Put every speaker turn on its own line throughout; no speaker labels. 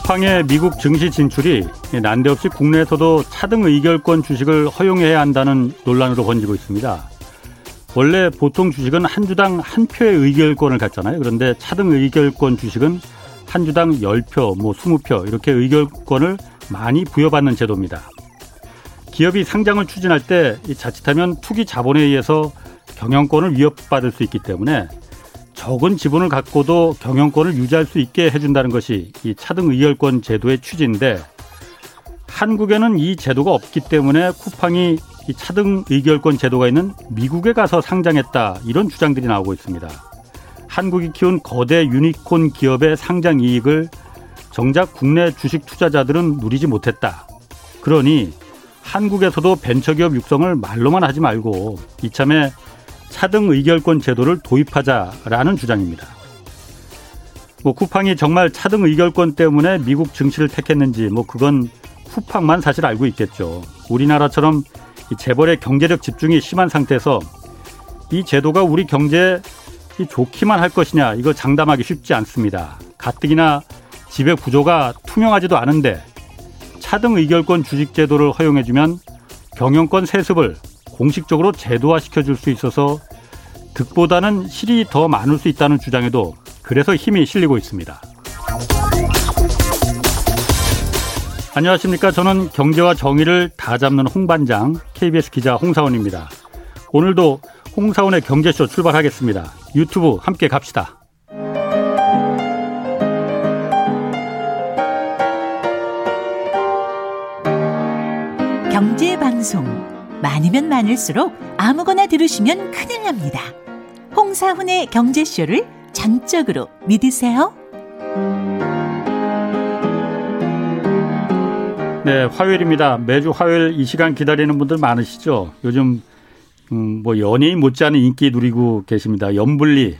쿠팡의 미국 증시 진출이 난데없이 국내에서도 차등 의결권 주식을 허용해야 한다는 논란으로 번지고 있습니다. 원래 보통 주식은 한 주당 한 표의 의결권을 갖잖아요. 그런데 차등 의결권 주식은 한 주당 10표, 뭐 20표 이렇게 의결권을 많이 부여받는 제도입니다. 기업이 상장을 추진할 때 자칫하면 투기 자본에 의해서 경영권을 위협받을 수 있기 때문에 적은 지분을 갖고도 경영권을 유지할 수 있게 해준다는 것이 이 차등 의결권 제도의 취지인데 한국에는 이 제도가 없기 때문에 쿠팡이 이 차등 의결권 제도가 있는 미국에 가서 상장했다 이런 주장들이 나오고 있습니다. 한국이 키운 거대 유니콘 기업의 상장 이익을 정작 국내 주식 투자자들은 누리지 못했다. 그러니 한국에서도 벤처기업 육성을 말로만 하지 말고 이참에 차등 의결권 제도를 도입하자라는 주장입니다. 뭐 쿠팡이 정말 차등 의결권 때문에 미국 증시를 택했는지 뭐 그건 쿠팡만 사실 알고 있겠죠. 우리나라처럼 재벌의 경제력 집중이 심한 상태에서 이 제도가 우리 경제에 좋기만 할 것이냐 이거 장담하기 쉽지 않습니다. 가뜩이나 지배 구조가 투명하지도 않은데 차등 의결권 주식 제도를 허용해주면 경영권 세습을 공식적으로 제도화시켜 줄 수 있어서 득보다는 실이 더 많을 수 있다는 주장에도 그래서 힘이 실리고 있습니다. 안녕하십니까. 저는 경제와 정의를 다 잡는 홍반장 KBS 기자 홍사원입니다. 오늘도 홍사원의 경제쇼 출발하겠습니다. 유튜브 함께 갑시다.
경제 방송 많으면 많을수록 아무거나 들으시면 큰일 납니다. 홍사훈의 경제쇼를 전적으로 믿으세요.
네, 화요일입니다. 매주 화요일 이 시간 기다리는 분들 많으시죠? 요즘 음, 뭐 연예인 못지않은 인기 누리고 계십니다. 염블리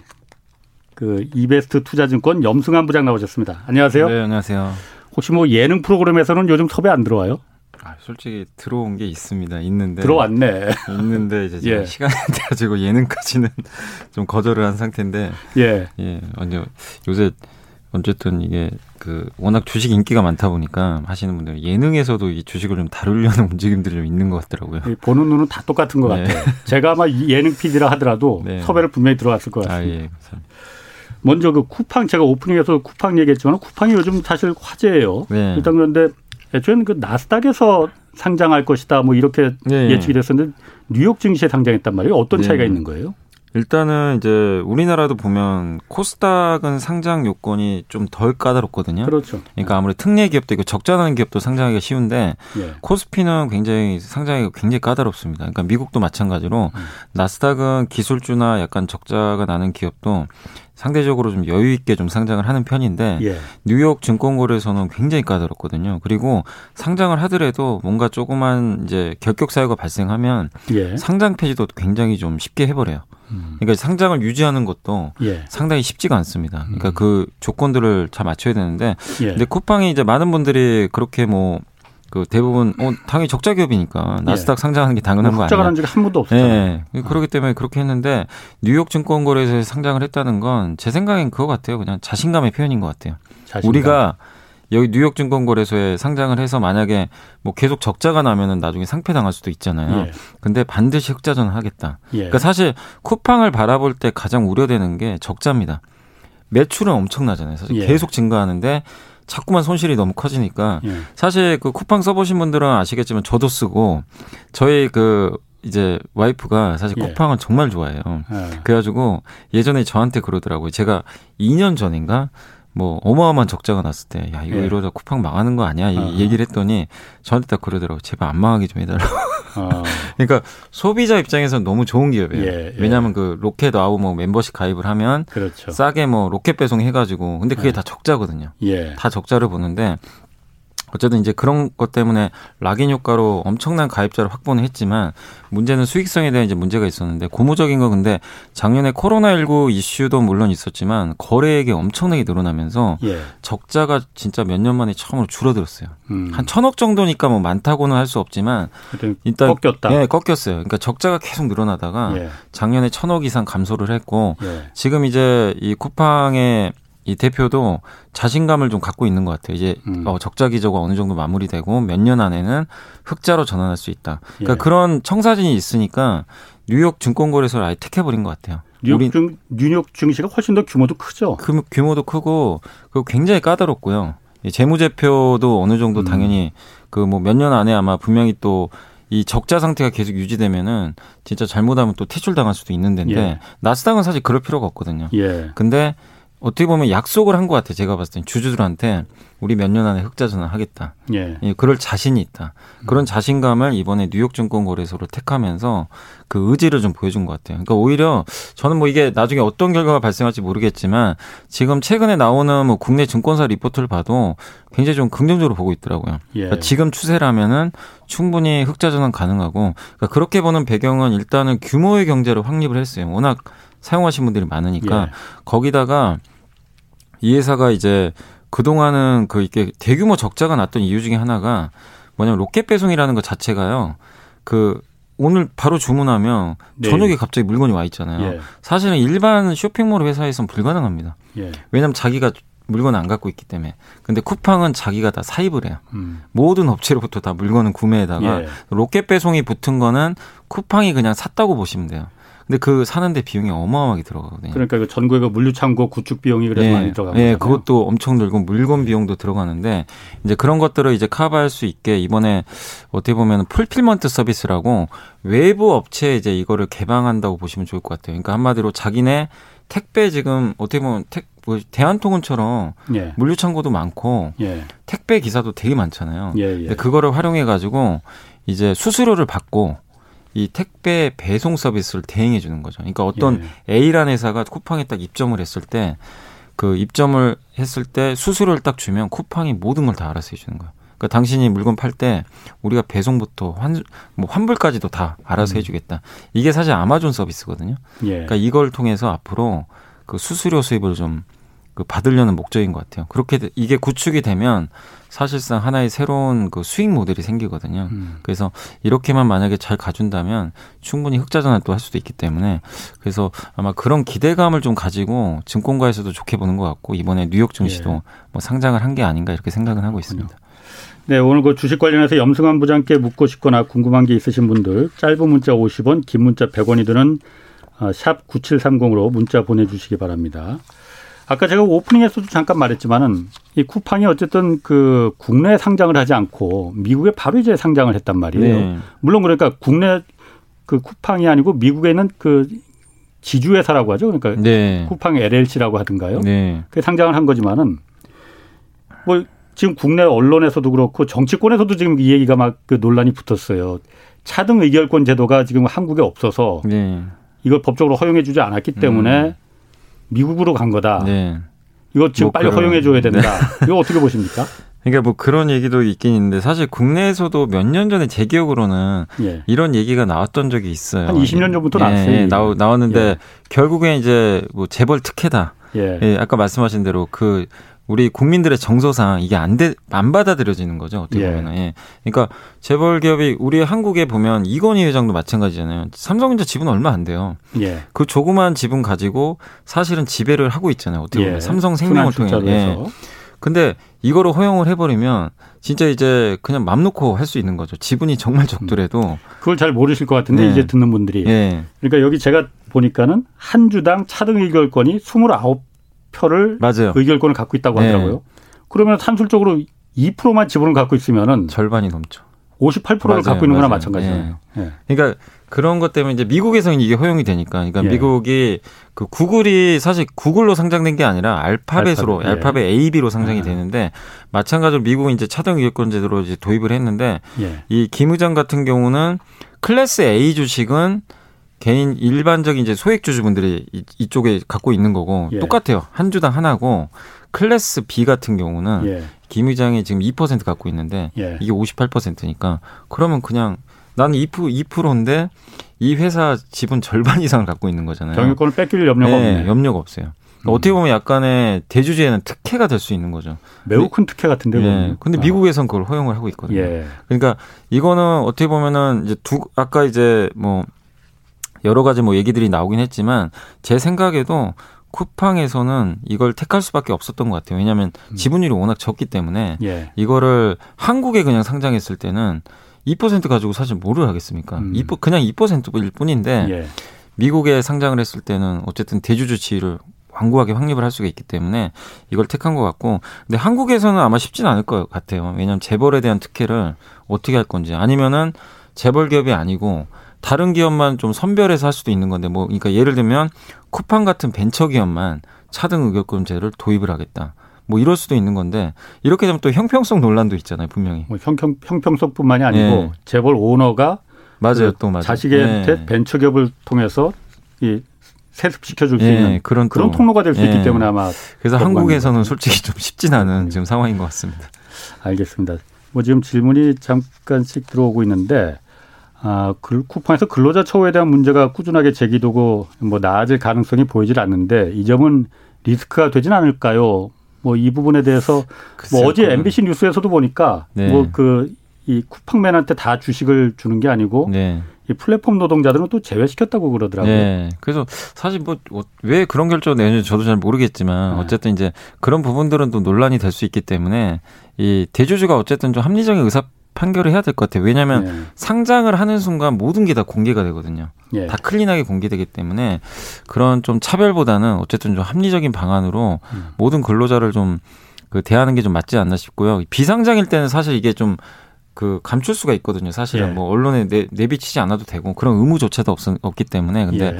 그 이베스트 투자증권 염승한 부장 나오셨습니다. 안녕하세요.
네, 안녕하세요.
혹시 뭐 예능 프로그램에서는 요즘 섭외 안 들어와요?
아, 솔직히 들어온 게 있습니다. 있는데
들어왔네.
있는데 이제 예. 시간이 돼가지고 예능까지는 좀 거절을 한 상태인데. 예. 예. 아니 요새 어쨌든 이게 그 워낙 주식 인기가 많다 보니까 하시는 분들 예능에서도 이 주식을 좀 다루려는 움직임들이 좀 있는 것 같더라고요.
보는 눈은 다 똑같은 것 네. 같아요. 제가 아마 예능 PD라 하더라도 네. 섭외를 분명히 들어왔을 것 같습니다. 아, 예. 먼저 그 쿠팡 제가 오프닝에서 쿠팡 얘기했지만 쿠팡이 요즘 사실 화제예요. 네. 일단 그런데 애초에는 그 나스닥에서 상장할 것이다 뭐 이렇게 네. 예측이 됐었는데 뉴욕 증시에 상장했단 말이에요. 어떤 네. 차이가 있는 거예요?
일단은 이제 우리나라도 보면 코스닥은 상장 요건이 좀 덜 까다롭거든요.
그렇죠.
그러니까 아무리 특례 기업도 있고 적자나는 기업도 상장하기가 쉬운데 예. 코스피는 굉장히 상장하기가 굉장히 까다롭습니다. 그러니까 미국도 마찬가지로 음. 나스닥은 기술주나 약간 적자가 나는 기업도 상대적으로 좀 여유 있게 좀 상장을 하는 편인데 예. 뉴욕 증권거래소는 굉장히 까다롭거든요. 그리고 상장을 하더라도 뭔가 조그만 이제 결격 사유가 발생하면 예. 상장 폐지도 굉장히 좀 쉽게 해버려요. 음. 그러니까 상장을 유지하는 것도 예. 상당히 쉽지가 않습니다. 그러니까 음. 그 조건들을 잘 맞춰야 되는데 예. 근데 쿠팡이 이제 많은 분들이 그렇게 뭐 그 대부분 어 당연히 적자 기업이니까 나스닥 예. 상장하는 게 당연한 뭐 거 아니에요?
적자가 적이 한 번도 없었잖아요. 예.
네. 그렇기 때문에 그렇게 했는데 뉴욕 증권거래소에 상장을 했다는 건 제 생각엔 그거 같아요. 그냥 자신감의 표현인 것 같아요. 자신감. 우리가 여기 뉴욕 증권거래소에 상장을 해서 만약에 뭐 계속 적자가 나면은 나중에 상패 당할 수도 있잖아요. 예. 근데 반드시 흑자전을 하겠다. 예. 그러니까 사실 쿠팡을 바라볼 때 가장 우려되는 게 적자입니다. 매출은 엄청나잖아요. 사실 예. 계속 증가하는데 자꾸만 손실이 너무 커지니까 예. 사실 그 쿠팡 써보신 분들은 아시겠지만 저도 쓰고 저희 그 이제 와이프가 사실 예. 쿠팡을 정말 좋아해요. 예. 그래가지고 예전에 저한테 그러더라고요. 제가 2년 전인가 뭐 어마어마한 적자가 났을 때 야 이거 예. 이러다 쿠팡 망하는 거 아니야? 이 얘기를 했더니 저한테 딱 그러더라고. 제발 안 망하게 좀 해달라고. 어. 그러니까 소비자 입장에서는 너무 좋은 기업이에요. 예, 예. 왜냐하면 그 로켓 아우 뭐 멤버십 가입을 하면 그렇죠. 싸게 뭐 로켓 배송 해가지고 근데 그게 예. 다 적자거든요. 예. 다 적자를 보는데 어쨌든 이제 그런 것 때문에 락인 효과로 엄청난 가입자를 확보는 했지만 문제는 수익성에 대한 이제 문제가 있었는데 고무적인 건 근데 작년에 코로나19 이슈도 물론 있었지만 거래액이 엄청나게 늘어나면서 예. 적자가 진짜 몇 년 만에 처음으로 줄어들었어요. 음. 한 천억 정도니까 뭐 많다고는 할 수 없지만
일단 꺾였다.
예, 꺾였어요. 그러니까 적자가 계속 늘어나다가 예. 작년에 천억 이상 감소를 했고 예. 지금 이제 이 쿠팡의 이 대표도 자신감을 좀 갖고 있는 것 같아요. 이제 음. 어, 적자 기조가 어느 정도 마무리되고 몇 년 안에는 흑자로 전환할 수 있다. 그러니까 예. 그런 청사진이 있으니까 뉴욕 증권거래소를 아예 택해버린 것 같아요.
뉴욕, 증, 뉴욕 증시가 훨씬 더 규모도 크죠.
그, 규모도 크고 그리고 굉장히 까다롭고요. 재무제표도 어느 정도 음. 당연히 그뭐 몇 년 안에 아마 분명히 또 이 적자 상태가 계속 유지되면은 진짜 잘못하면 또 퇴출당할 수도 있는 데인데 예. 나스닥은 사실 그럴 필요가 없거든요. 예. 근데 어떻게 보면 약속을 한 것 같아요. 제가 봤을 땐 주주들한테 우리 몇 년 안에 흑자 전환하겠다. 예. 예. 그럴 자신이 있다. 그런 자신감을 이번에 뉴욕 증권 거래소를 택하면서 그 의지를 좀 보여준 것 같아요. 그러니까 오히려 저는 뭐 이게 나중에 어떤 결과가 발생할지 모르겠지만 지금 최근에 나오는 뭐 국내 증권사 리포트를 봐도 굉장히 좀 긍정적으로 보고 있더라고요. 예. 그러니까 지금 추세라면은 충분히 흑자 전환 가능하고 그러니까 그렇게 보는 배경은 일단은 규모의 경제를 확립을 했어요. 워낙 사용하신 분들이 많으니까 예. 거기다가 이 회사가 이제 그동안은 그 이게 대규모 적자가 났던 이유 중에 하나가 뭐냐면 로켓 배송이라는 것 자체가요. 그 오늘 바로 주문하면 네. 저녁에 갑자기 물건이 와 있잖아요. 예. 사실은 일반 쇼핑몰 회사에서는 불가능합니다. 예. 왜냐하면 자기가 물건을 안 갖고 있기 때문에. 근데 쿠팡은 자기가 다 사입을 해요. 음. 모든 업체로부터 다 물건을 구매해다가 예. 로켓 배송이 붙은 거는 쿠팡이 그냥 샀다고 보시면 돼요. 근데 그 사는데 비용이 어마어마하게 들어가거든요.
그러니까 그 전국의 그 물류 창고 구축 비용이 그래서 네. 많이 들어가고.
네, 그것도 엄청 들고 물건 비용도 들어가는데 이제 그런 것들을 이제 커버할 수 있게 이번에 어떻게 보면 fulfillment 서비스라고 외부 업체에 이제 이거를 개방한다고 보시면 좋을 것 같아요. 그러니까 한마디로 자기네 택배 지금 어떻게 보면 택, 뭐 대한통운처럼 예. 물류 창고도 많고 예. 택배 기사도 되게 많잖아요. 예, 예. 그거를 활용해 가지고 이제 수수료를 받고 이 택배 배송 서비스를 대행해 주는 거죠. 그러니까 어떤 예. A라는 회사가 쿠팡에 딱 입점을 했을 때 그 입점을 했을 때 수수료를 딱 주면 쿠팡이 모든 걸 다 알아서 해주는 거예요. 그러니까 당신이 물건 팔 때 우리가 배송부터 환, 뭐 환불까지도 다 알아서 음. 해주겠다. 이게 사실 아마존 서비스거든요. 예. 그러니까 이걸 통해서 앞으로 그 수수료 수입을 좀 그 받으려는 목적인 것 같아요. 그렇게 이게 구축이 되면 사실상 하나의 새로운 그 수익 모델이 생기거든요. 음. 그래서 이렇게만 만약에 잘 가준다면 충분히 흑자 전환 또할 수도 있기 때문에 그래서 아마 그런 기대감을 좀 가지고 증권가에서도 좋게 보는 것 같고 이번에 뉴욕 증시도 예. 뭐 상장을 한 게 아닌가 이렇게 생각은 하고 있습니다.
네, 오늘 그 주식 관련해서 염승환 부장께 묻고 싶거나 궁금한 게 있으신 분들 짧은 문자 50원, 긴 문자 100원이 드는 어, 샵 9730으로 문자 보내주시기 바랍니다. 아까 제가 오프닝에서도 잠깐 말했지만은 이 쿠팡이 어쨌든 그 국내 상장을 하지 않고 미국에 바로 이제 상장을 했단 말이에요. 네. 물론 그러니까 국내 그 쿠팡이 아니고 미국에 있는 그 지주회사라고 하죠. 그러니까 네. 쿠팡 LLC라고 하든가요. 네. 그 상장을 한 거지만은 뭐 지금 국내 언론에서도 그렇고 정치권에서도 지금 이 얘기가 막 그 논란이 붙었어요. 차등 의결권 제도가 지금 한국에 없어서 네. 이걸 법적으로 허용해 주지 않았기 때문에 음. 미국으로 간 거다. 네. 이거 지금 뭐 빨리 허용해 줘야 된다. 네. 이거 어떻게 보십니까?
그러니까 뭐 그런 얘기도 있긴 있는데 사실 국내에서도 몇 년 전에 제 기억으로는 예. 이런 얘기가 나왔던 적이 있어요.
한 20년 전부터 예, 나왔어요. 예,
나오, 나왔는데 예. 결국엔 이제 뭐 재벌 특혜다. 예. 예. 아까 말씀하신 대로 그 우리 국민들의 정서상 이게 안 돼, 안 받아들여지는 거죠. 어떻게 예. 보면. 예. 그러니까 재벌 기업이 우리 한국에 보면 이건희 회장도 마찬가지잖아요. 삼성전자 지분 얼마 안 돼요. 예. 그 조그만 지분 가지고 사실은 지배를 하고 있잖아요. 어떻게 보면. 예. 삼성 생명을 통해. 예. 근데 이거를 허용을 해버리면 진짜 이제 그냥 맘 놓고 할 수 있는 거죠. 지분이 정말 적더라도.
그걸 잘 모르실 것 같은데 네. 이제 듣는 분들이. 네. 그러니까 여기 제가 보니까는 한 주당 차등 의결권이 29 표를 맞아요. 의결권을 갖고 있다고 네. 하더라고요. 그러면 산술적으로 2%만 지분을 갖고 있으면은
절반이 넘죠.
58%를 맞아요. 갖고 있는 거나 마찬가지예요. 네.
네. 그러니까 그런 것 때문에 이제 미국에서는 이게 허용이 되니까. 그러니까 예. 미국이 그 구글이 사실 구글로 상장된 게 아니라 알파벳으로 알파벳, 예. 알파벳 AB로 상장이 예. 되는데 마찬가지로 미국은 이제 차등 의결권 제도로 이제 도입을 했는데 예. 이김 의장 같은 경우는 클래스 A 주식은 개인 일반적인 이제 소액 주주분들이 이 쪽에 갖고 있는 거고 예. 똑같아요. 한 주당 하나고 클래스 B 같은 경우는 예. 김 의장이 지금 2% 갖고 있는데 예. 이게 58%니까 그러면 그냥 나는 2% 2%인데 이 회사 지분 절반 이상을 갖고 있는 거잖아요.
경영권을 뺏길 염려가 네, 없네.
염려가 없어요. 그러니까 음. 어떻게 보면 약간의 대주주에는 특혜가 될 수 있는 거죠.
매우 큰 특혜 같은데.
예. 근데 아. 미국에선 그걸 허용을 하고 있거든요. 예. 그러니까 이거는 어떻게 보면은 이제 두 아까 이제 뭐 여러 가지 뭐 얘기들이 나오긴 했지만 제 생각에도 쿠팡에서는 이걸 택할 수밖에 없었던 것 같아요. 왜냐하면 음. 지분율이 워낙 적기 때문에 예. 이거를 한국에 그냥 상장했을 때는 2% 가지고 사실 뭐를 하겠습니까? 음. 2, 그냥 2%일 뿐인데 예. 미국에 상장을 했을 때는 어쨌든 대주주 지위를 완고하게 확립을 할 수가 있기 때문에 이걸 택한 것 같고 근데 한국에서는 아마 쉽진 않을 것 같아요. 왜냐하면 재벌에 대한 특혜를 어떻게 할 건지 아니면은 재벌 기업이 아니고 다른 기업만 좀 선별해서 할 수도 있는 건데 뭐 그러니까 예를 들면 쿠팡 같은 벤처 기업만 차등 의결권제를 도입을 하겠다. 뭐 이럴 수도 있는 건데 이렇게 되면 또 형평성 논란도 있잖아요 분명히.
뭐 형평 형평성뿐만이 아니고 네. 재벌 오너가
맞아요 또 맞아요.
자식한테 네. 벤처 기업을 통해서 이 세습시켜 줄수 네, 있는 그런, 그런 통로가 될수 네. 있기 때문에 아마
그래서 한국에서는 솔직히 좀 쉽진 않은 지금 상황인 것 같습니다.
알겠습니다. 뭐 지금 질문이 잠깐씩 들어오고 있는데 아, 그 쿠팡에서 근로자 처우에 대한 문제가 꾸준하게 제기되고 뭐 나아질 가능성이 보이질 않는데 이 점은 리스크가 되진 않을까요? 뭐 이 부분에 대해서 뭐 어제 MBC 뉴스에서도 보니까 네. 뭐그 이 쿠팡맨한테 다 주식을 주는 게 아니고 네. 이 플랫폼 노동자들은 또 제외시켰다고 그러더라고요. 네.
그래서 사실 뭐 왜 그런 결정을 내는지 저도 잘 모르겠지만 네. 어쨌든 이제 그런 부분들은 또 논란이 될 수 있기 때문에 이 대주주가 어쨌든 좀 합리적인 의사 판결을 해야 될 것 같아요. 왜냐하면 예. 상장을 하는 순간 모든 게 다 공개가 되거든요. 예. 다 클린하게 공개되기 때문에 그런 좀 차별보다는 어쨌든 좀 합리적인 방안으로 음. 모든 근로자를 좀 그 대하는 게 좀 맞지 않나 싶고요. 비상장일 때는 사실 이게 좀 그 감출 수가 있거든요. 사실은 예. 뭐 언론에 내, 내비치지 않아도 되고 그런 의무조차도 없, 없기 때문에 근데 예.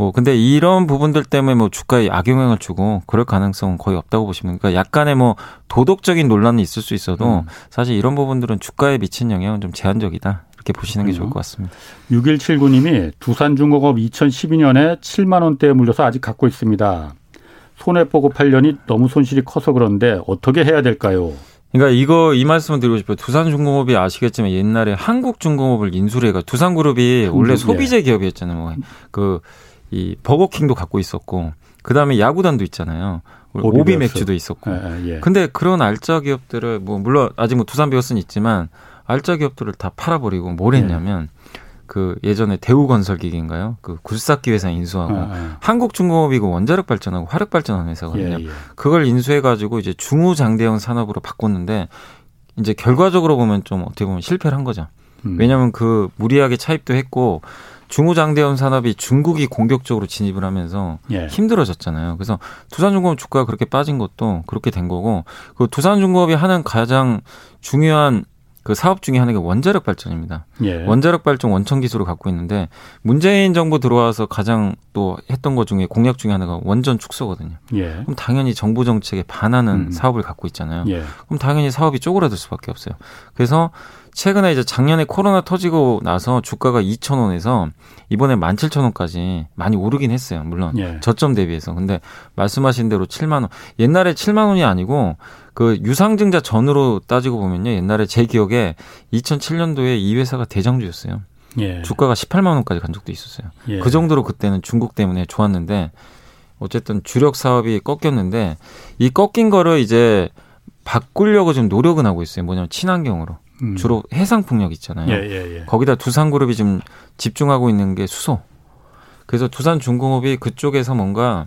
뭐 근데 이런 부분들 때문에 뭐 주가에 악영향을 주고 그럴 가능성은 거의 없다고 보시면 그러니까 약간의 뭐 도덕적인 논란이 있을 수 있어도 음. 사실 이런 부분들은 주가에 미친 영향은 좀 제한적이다. 이렇게 보시는 게 좋을 것 같습니다.
6179님이 두산중공업 2012년에 7만 원대에 물려서 아직 갖고 있습니다. 손해보고 팔려니 너무 손실이 커서 그런데 어떻게 해야 될까요?
그러니까 이거 이 말씀을 드리고 싶어요. 두산중공업이 아시겠지만 옛날에 한국중공업을 인수를 해가 두산그룹이 원래 소비재 기업이었잖아요. 뭐그 이 버거킹도 갖고 있었고 그다음에 야구단도 있잖아요. 오비 맥주도 있었고. 예, 예. 근데 그런 알짜 기업들을 뭐 물론 아직 뭐 두산 베어스는 있지만 알짜 기업들을 다 팔아버리고 뭘 했냐면 예. 그 예전에 대우건설기계인가요? 그 굴삭기 회사 인수하고 아, 아. 한국중공업이고 원자력 발전하고 화력 발전하는 회사거든요. 예, 예. 그걸 인수해 가지고 이제 중후장대형 산업으로 바꿨는데 이제 결과적으로 보면 좀 어떻게 보면 실패를 한 거죠. 음. 왜냐하면 그 무리하게 차입도 했고 중후장대형 산업이 중국이 공격적으로 진입을 하면서 예. 힘들어졌잖아요. 그래서 두산중공업 주가가 그렇게 빠진 것도 그렇게 된 거고 그 두산중공업이 하는 가장 중요한 그 사업 중에 하나가 원자력 발전입니다. 예. 원자력 발전 원천 기술을 갖고 있는데 문재인 정부 들어와서 가장 또 했던 것 중에 공약 중에 하나가 원전 축소거든요. 예. 그럼 당연히 정부 정책에 반하는 음. 사업을 갖고 있잖아요. 예. 그럼 당연히 사업이 쪼그라들 수밖에 없어요. 그래서 최근에 이제 작년에 코로나 터지고 나서 주가가 2,000원에서 이번에 17,000원까지 많이 오르긴 했어요. 물론 예. 저점 대비해서. 근데 말씀하신 대로 7만 원. 옛날에 7만 원이 아니고 그 유상증자 전으로 따지고 보면요. 옛날에 제 기억에 2007년도에 이 회사가 대장주였어요. 예. 주가가 18만 원까지 간 적도 있었어요. 예. 그 정도로 그때는 중국 때문에 좋았는데 어쨌든 주력 사업이 꺾였는데 이 꺾인 거를 이제 바꾸려고 지금 노력은 하고 있어요. 뭐냐면 친환경으로. 음. 주로 해상 풍력 있잖아요. 예, 예, 예. 거기다 두산 그룹이 지금 집중하고 있는 게 수소. 그래서 두산 중공업이 그쪽에서 뭔가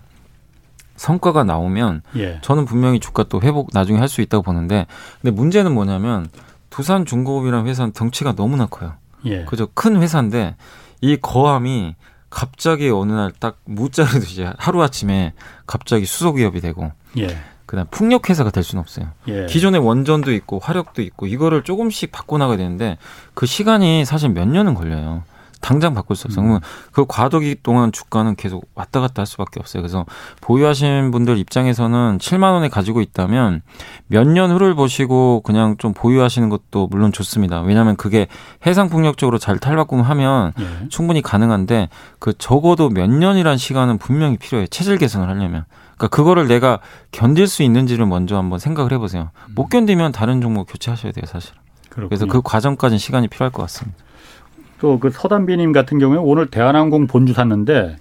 성과가 나오면 예. 저는 분명히 주가 또 회복 나중에 할 수 있다고 보는데 근데 문제는 뭐냐면 두산 중공업이라는 회사는 덩치가 너무나 커요. 예. 그죠? 큰 회사인데 이 거함이 갑자기 어느 날 딱 무자르듯이 하루 아침에 갑자기 수소 기업이 되고 예. 그다음 풍력 회사가 될 수는 없어요. 예. 기존에 원전도 있고 화력도 있고 이거를 조금씩 바꿔 나가야 되는데 그 시간이 사실 몇 년은 걸려요. 당장 바꿀 수 없어요. 음. 그 과도기 동안 주가는 계속 왔다 갔다 할 수밖에 없어요. 그래서 보유하신 분들 입장에서는 7만 원에 가지고 있다면 몇 년 후를 보시고 그냥 좀 보유하시는 것도 물론 좋습니다. 왜냐하면 그게 해상 풍력적으로 잘 탈바꿈하면 예. 충분히 가능한데 그 적어도 몇 년이란 시간은 분명히 필요해요. 체질 개선을 하려면. 그러니까 그거를 내가 견딜 수 있는지를 먼저 한번 생각을 해보세요. 못 견디면 다른 종목 교체하셔야 돼요, 사실. 그렇군요. 그래서 그 과정까지는 시간이 필요할 것 같습니다.
또 그 서단비님 같은 경우에 오늘 대한항공 본주 샀는데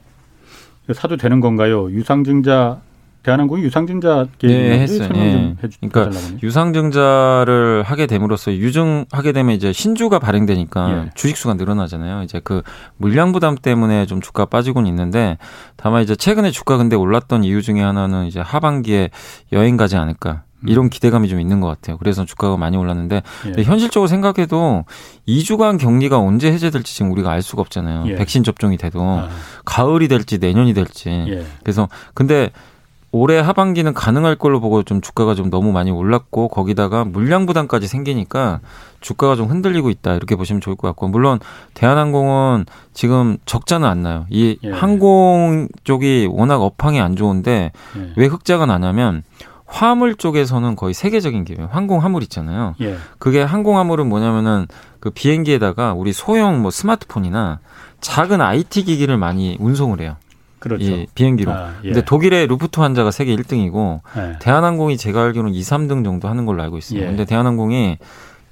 사도 되는 건가요? 유상증자 대한항공이 유상증자
네, 했어요. 네. 그러니까 유상증자를 하게 됨으로써 유증하게 되면 이제 신주가 발행되니까 예. 주식 수가 늘어나잖아요. 이제 그 물량 부담 때문에 좀 주가 빠지곤 있는데 다만 이제 최근에 주가 근데 올랐던 이유 중에 하나는 이제 하반기에 여행 가지 않을까. 음. 이런 기대감이 좀 있는 것 같아요. 그래서 주가가 많이 올랐는데 예. 현실적으로 생각해도 2주간 격리가 언제 해제될지 지금 우리가 알 수가 없잖아요. 예. 백신 접종이 돼도 아. 가을이 될지 내년이 될지. 예. 그래서 근데 올해 하반기는 가능할 걸로 보고 좀 주가가 좀 너무 많이 올랐고 거기다가 물량 부담까지 생기니까 주가가 좀 흔들리고 있다 이렇게 보시면 좋을 것 같고 물론 대한항공은 지금 적자는 안 나요. 이 예. 항공 쪽이 워낙 업황이 안 좋은데 예. 왜 흑자가 나냐면 화물 쪽에서는 거의 세계적인 기업, 항공 화물 있잖아요. 예. 그게 항공 화물은 뭐냐면은 그 비행기에다가 우리 소형 뭐 스마트폰이나 작은 IT 기기를 많이 운송을 해요. 그렇죠. 이 비행기로. 아, 예. 근데 독일의 루프트한자가 세계 1등이고 예. 대한항공이 제가 알기로는 2, 3등 정도 하는 걸로 알고 있습니다. 예. 근데 대한항공이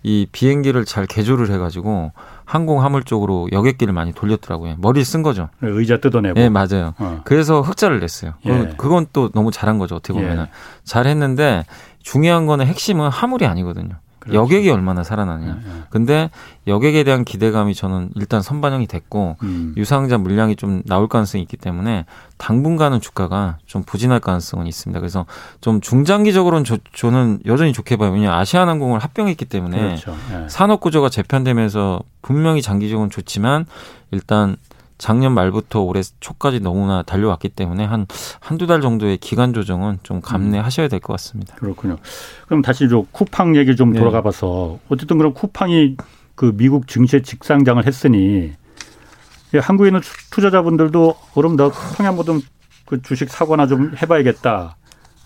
이 비행기를 잘 개조를 해가지고 항공 화물 쪽으로 여객기를 많이 돌렸더라고요. 머리를 쓴 거죠.
의자 뜯어내고.
네, 맞아요. 어. 그래서 흑자를 냈어요. 예. 그건 또 너무 잘한 거죠. 어떻게 보면은 예. 잘했는데 중요한 거는 핵심은 화물이 아니거든요. 그렇죠. 여객이 얼마나 살아나냐. 네, 네. 근데 여객에 대한 기대감이 저는 일단 선반영이 됐고 음. 유상자 물량이 좀 나올 가능성이 있기 때문에 당분간은 주가가 좀 부진할 가능성은 있습니다. 그래서 좀 중장기적으로는 저, 저는 여전히 좋게 봐요. 왜냐 아시아나항공을 합병했기 때문에 그렇죠. 네. 산업 구조가 재편되면서 분명히 장기적으로는 좋지만 일단 작년 말부터 올해 초까지 너무나 달려왔기 때문에 한 한두 달 정도의 기간 조정은 좀 감내하셔야 될 것 같습니다.
그렇군요. 그럼 다시 저 쿠팡 얘기 좀 네. 돌아가 봐서 어쨌든 그럼 쿠팡이 그 미국 증시에 직상장을 했으니 한국에 있는 투자자분들도 그럼 나 쿠팡에 한번 그 주식 사거나 좀 해봐야겠다.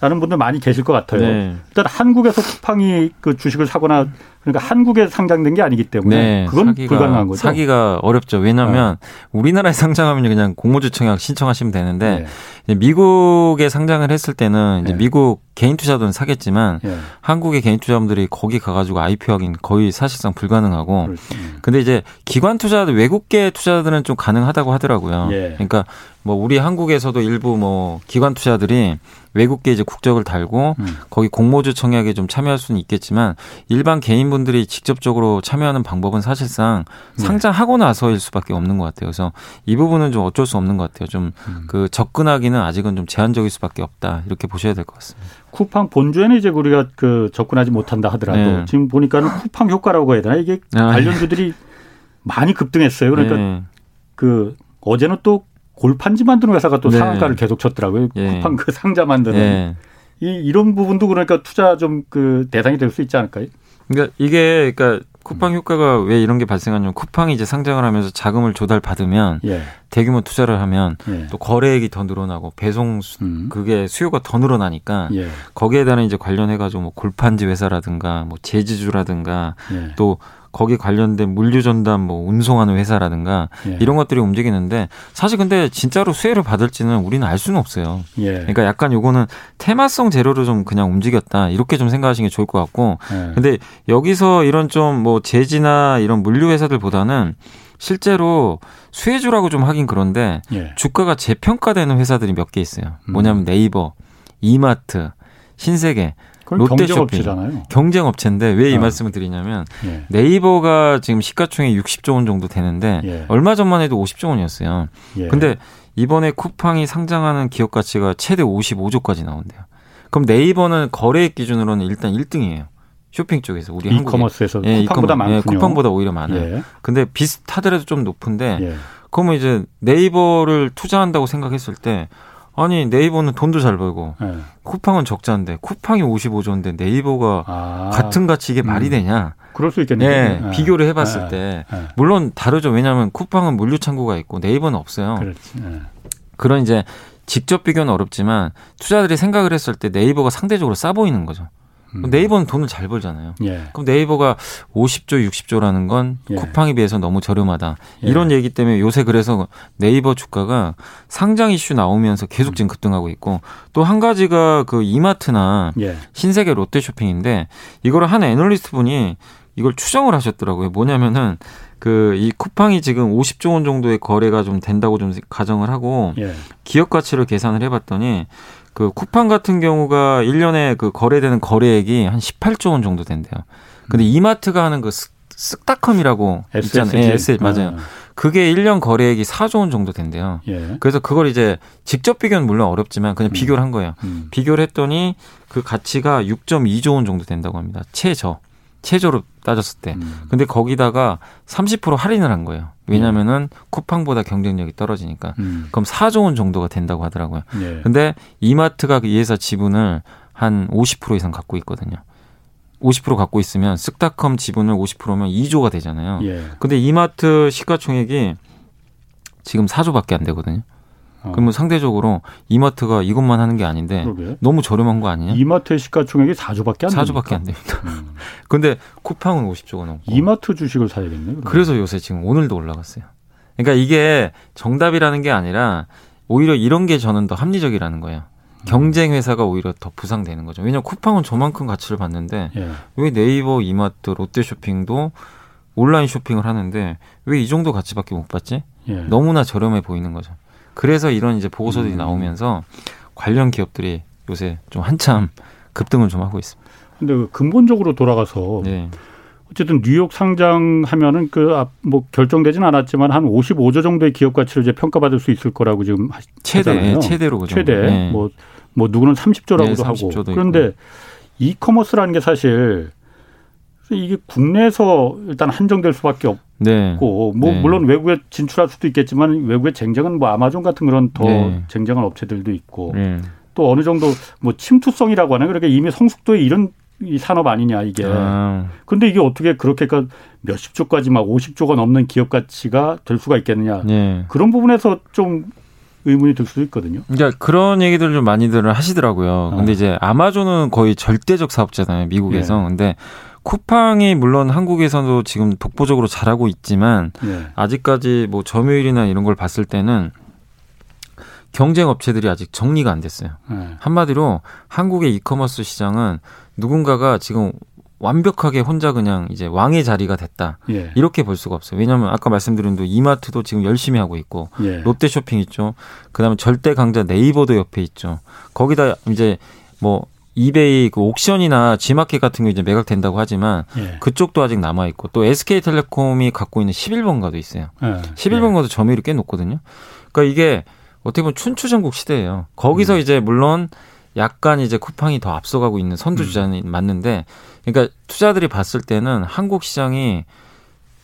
라는 분들 많이 계실 것 같아요. 네. 일단 한국에서 쿠팡이 그 주식을 사거나 그러니까 한국에 상장된 게 아니기 때문에 네, 그건 사기가, 불가능한 거죠.
사기가 어렵죠. 왜냐하면 네. 우리나라에 상장하면 그냥 공모주 청약 신청하시면 되는데 네. 미국에 상장을 했을 때는 이제 네. 미국 개인 투자들은 사겠지만 네. 한국의 개인 투자분들이 거기 가가지고 IPO하기는 거의 사실상 불가능하고 그렇지. 근데 이제 기관 투자들 외국계 투자들은 좀 가능하다고 하더라고요. 예. 그러니까 뭐 우리 한국에서도 일부 뭐 기관 투자들이 외국계 이제 국적을 달고 음. 거기 공모주 청약에 좀 참여할 수는 있겠지만 일반 개인 분들이 직접적으로 참여하는 방법은 사실상 네. 상장하고 나서일 수밖에 없는 것 같아요. 그래서 이 부분은 좀 어쩔 수 없는 것 같아요. 좀그 음. 그 접근하기는 아직은 좀 제한적일 수밖에 없다 이렇게 보셔야 될 것 같습니다.
쿠팡 본주에는 이제 우리가 그 접근하지 못한다 하더라도 네. 지금 보니까는 쿠팡 효과라고 해야 되나 이게 아, 예. 관련주들이 많이 급등했어요. 그러니까 네. 그 어제는 또 골판지 만드는 회사가 또 네. 상한가를 계속 쳤더라고요. 예. 쿠팡 그 상자 만드는. 예. 이 이런 부분도 그러니까 투자 좀 그 대상이 될 수 있지 않을까요?
그러니까 이게 그러니까 쿠팡 효과가 왜 이런 게 발생하냐면 쿠팡이 이제 상장을 하면서 자금을 조달 받으면 예. 대규모 투자를 하면 예. 또 거래액이 더 늘어나고 배송 수, 음. 그게 수요가 더 늘어나니까 예. 거기에 대한 이제 관련해 가지고 뭐 골판지 회사라든가 뭐 제지주라든가 예. 또 거기 관련된 물류 전담 뭐 운송하는 회사라든가 예. 이런 것들이 움직이는데 사실 근데 진짜로 수혜를 받을지는 우리는 알 수는 없어요. 예. 그러니까 약간 요거는 테마성 재료로 좀 그냥 움직였다 이렇게 좀 생각하시는 게 좋을 것 같고 예. 근데 여기서 이런 좀 뭐 제지나 이런 물류 회사들보다는 실제로 수혜주라고 좀 하긴 그런데 예. 주가가 재평가되는 회사들이 몇 개 있어요. 뭐냐면 음. 네이버, 이마트, 신세계
롯데쇼핑
경쟁 업체인데 왜이 어. 말씀을 드리냐면 예. 네이버가 지금 시가총액 60조 원 정도 되는데 예. 얼마 전만 해도 50조 원이었어요. 예. 근데 이번에 쿠팡이 상장하는 기업 가치가 최대 55조까지 나온대요. 그럼 네이버는 거래액 기준으로는 일단 1등이에요. 쇼핑 쪽에서 우리
이커머스에서 예, 쿠팡보다 많군요. 예,
쿠팡보다 오히려 많아요. 예. 근데 비슷하더라도 좀 높은데 예. 그러면 이제 네이버를 투자한다고 생각했을 때 아니 네이버는 돈도 잘 벌고 네. 쿠팡은 적자인데 쿠팡이 55조인데 네이버가 아. 같은 가치 이게 말이 음. 되냐?
그럴 수 있겠네요. 네,
네. 비교를 해봤을 네. 때 네. 물론 다르죠. 왜냐하면 쿠팡은 물류 창고가 있고 네이버는 없어요. 그렇지. 네. 그런 이제 직접 비교는 어렵지만 투자들이 생각을 했을 때 네이버가 상대적으로 싸 보이는 거죠. 음. 네이버는 돈을 잘 벌잖아요. 예. 그럼 네이버가 50조, 60조라는 건 예. 쿠팡에 비해서 너무 저렴하다. 예. 이런 얘기 때문에 요새 그래서 네이버 주가가 상장 이슈 나오면서 계속 지금 급등하고 있고 또 한 가지가 그 이마트나 예. 신세계 롯데쇼핑인데 이거를 한 애널리스트 분이 이걸 추정을 하셨더라고요. 뭐냐면은 그 이 쿠팡이 지금 50조 원 정도의 거래가 좀 된다고 좀 가정을 하고 예. 기업 가치를 계산을 해봤더니 그 쿠팡 같은 경우가 1년에 그 거래되는 거래액이 한 18조 원 정도 된대요. 근데 음. 이마트가 하는 그 쓱닷컴이라고 있잖아요. 예, SS 맞아요. 아. 그게 1년 거래액이 4조 원 정도 된대요. 예. 그래서 그걸 이제 직접 비교는 물론 어렵지만 그냥 음. 비교를 한 거예요. 음. 비교를 했더니 그 가치가 6.2조 원 정도 된다고 합니다. 최저. 최저로 따졌을 때. 음. 근데 거기다가 30% 할인을 한 거예요. 왜냐면은 예. 쿠팡보다 경쟁력이 떨어지니까. 음. 그럼 4조 원 정도가 된다고 하더라고요. 예. 근데 이마트가 그이 회사 지분을 한 50% 이상 갖고 있거든요. 50% 갖고 있으면 쓱닷컴 지분을 50%면 2조가 되잖아요. 예. 근데 이마트 시가총액이 지금 4조밖에 안 되거든요. 어. 그러면 상대적으로 이마트가 이것만 하는 게 아닌데 그러게. 너무 저렴한 거 아니냐?
이마트의 시가총액이 4조밖에 안
4조밖에 안 됩니다. 음. 근데 쿠팡은 50조가 넘고.
이마트 주식을 사야겠네요.
그래서 요새 지금 오늘도 올라갔어요. 그러니까 이게 정답이라는 게 아니라 오히려 이런 게 저는 더 합리적이라는 거예요. 경쟁 회사가 오히려 더 부상되는 거죠. 왜냐면 쿠팡은 저만큼 가치를 받는데 예. 왜 네이버, 이마트, 롯데쇼핑도 온라인 쇼핑을 하는데 왜 이 정도 가치밖에 못 받지? 예. 너무나 저렴해 보이는 거죠. 그래서 이런 이제 보고서들이 음. 나오면서 관련 기업들이 요새 좀 한참 급등을 좀 하고 있습니다.
근데 그 근본적으로 돌아가서 네. 어쨌든 뉴욕 상장하면은 그뭐 결정되진 않았지만 한 55조 정도의 기업 가치를 이제 평가받을 수 있을 거라고 지금
최대 네, 최대로 그죠.
최대 네. 뭐뭐 누구는 30조라고도 네, 하고 그런데. 이커머스라는 게 사실 이게 국내에서 일단 한정될 수밖에 없 고 네. 뭐 네. 물론 외국에 진출할 수도 있겠지만 외국의 쟁쟁은 뭐 아마존 같은 그런 더 네. 쟁쟁한 업체들도 있고 네. 또 어느 정도 뭐 침투성이라고 하는 그러니까 이미 성숙도에 이런 이 산업 아니냐 이게. 아. 근데 이게 어떻게 그렇게 몇십 조까지 막 50조가 넘는 기업 가치가 될 수가 있겠느냐. 네. 그런 부분에서 좀 의문이 들 수도 있거든요.
그러니까 그런 얘기들을 좀 많이들 하시더라고요. 근데 어. 이제 아마존은 거의 절대적 사업자잖아요, 미국에서. 예. 근데 쿠팡이 물론 한국에서도 지금 독보적으로 잘하고 있지만 예. 아직까지 뭐 점유율이나 이런 걸 봤을 때는 경쟁 업체들이 아직 정리가 안 됐어요. 예. 한마디로 한국의 이커머스 시장은 누군가가 지금 완벽하게 혼자 그냥 이제 왕의 자리가 됐다. 예. 이렇게 볼 수가 없어요. 왜냐하면 아까 말씀드린 대로 이마트도 지금 열심히 하고 있고 예. 롯데 쇼핑 있죠. 그다음에 절대 강자 네이버도 옆에 있죠. 거기다 이제 뭐 이베이 그 옥션이나 지마켓 같은 게 이제 매각된다고 하지만 예. 그쪽도 아직 남아 있고 또 SK텔레콤이 갖고 있는 11번가도 있어요. 예. 11번가도 점유율이 꽤 높거든요. 그러니까 이게 어떻게 보면 춘추전국 시대예요. 거기서 음. 이제 물론 약간 이제 쿠팡이 더 앞서가고 있는 선두주자는 음. 맞는데 그러니까 투자들이 봤을 때는 한국 시장이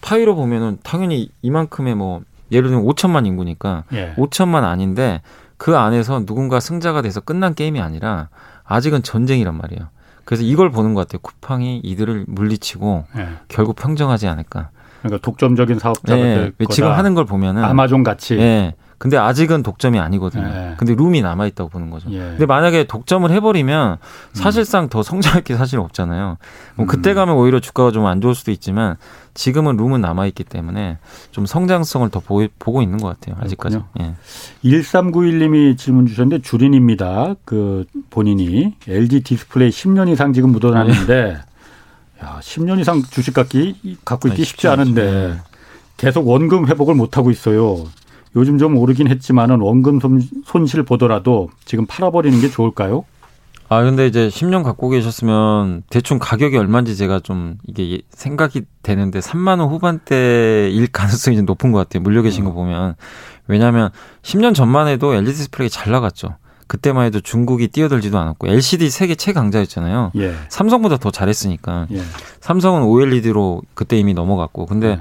파이로 보면은 당연히 이만큼의 뭐 예를 들면 5천만 인구니까 예. 5천만 아닌데 그 안에서 누군가 승자가 돼서 끝난 게임이 아니라 아직은 전쟁이란 말이에요. 그래서 이걸 보는 것 같아요. 쿠팡이 이들을 물리치고 예. 결국 평정하지 않을까.
그러니까 독점적인 사업자가 네.
지금 하는 걸 보면은
아마존 같이.
네. 근데 아직은 독점이 아니거든요. 예. 근데 룸이 남아 있다고 보는 거죠. 예. 근데 만약에 독점을 해버리면 사실상 음. 더 성장할 게 사실 없잖아요. 뭐 그때 음. 가면 오히려 주가가 좀 안 좋을 수도 있지만 지금은 룸은 남아 있기 때문에 좀 성장성을 더 보, 고 있는 것 같아요. 아직까지. 예.
1391님이 질문 주셨는데 주린입니다. 그 본인이 LG 디스플레이 10년 이상 지금 묻어놨는데 야, 10년 이상 주식 갖기 갖고 있기 아, 쉽지 않은데 계속 원금 회복을 못 하고 있어요. 요즘 좀 오르긴 했지만은 원금 손실 보더라도 지금 팔아버리는 게 좋을까요?
아 근데 이제 10년 갖고 계셨으면 대충 가격이 얼마인지 제가 좀 이게 생각이 되는데 3만 원 후반대일 가능성이 좀 높은 것 같아요. 물려 계신 거 음. 보면 왜냐하면 10년 전만 해도 LG 디스플레이 잘 나갔죠. 그때만 해도 중국이 뛰어들지도 않았고 LCD 세계 최강자였잖아요. 예. 삼성보다 더 잘했으니까. 예. 삼성은 OLED로 그때 이미 넘어갔고 근데 예.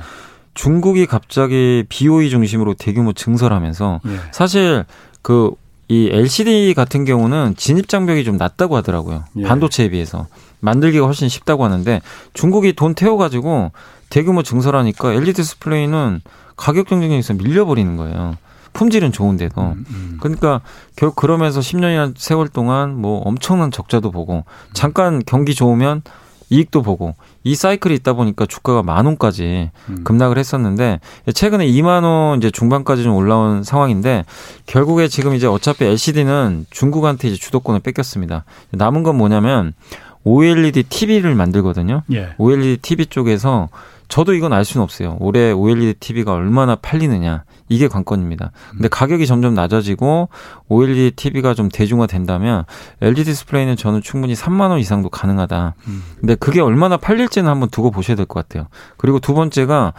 중국이 갑자기 BOE 중심으로 대규모 증설 하면서 예. 사실 그 이 LCD 같은 경우는 진입 장벽이 좀 낮다고 하더라고요. 예. 반도체에 비해서. 만들기가 훨씬 쉽다고 하는데 중국이 돈 태워 가지고 대규모 증설하니까 LED 디스플레이는 가격 경쟁력에서 밀려버리는 거예요. 품질은 좋은데도. 음, 음. 그러니까 결국 그러면서 10년이나 세월 동안 뭐 엄청난 적자도 보고 잠깐 경기 좋으면 이익도 보고 이 사이클이 있다 보니까 주가가 만 원까지 음. 급락을 했었는데 최근에 2만 원 이제 중반까지 좀 올라온 상황인데 결국에 지금 이제 어차피 LCD는 중국한테 이제 주도권을 뺏겼습니다. 남은 건 뭐냐면 OLED TV를 만들거든요. 예. OLED TV 쪽에서 저도 이건 알 수는 없어요. 올해 OLED TV가 얼마나 팔리느냐. 이게 관건입니다. 근데 가격이 점점 낮아지고 OLED TV가 좀 대중화된다면 LG 디스플레이는 저는 충분히 3만 원 이상도 가능하다. 음. 근데 그게 얼마나 팔릴지는 한번 두고 보셔야 될 것 같아요. 그리고 두 번째가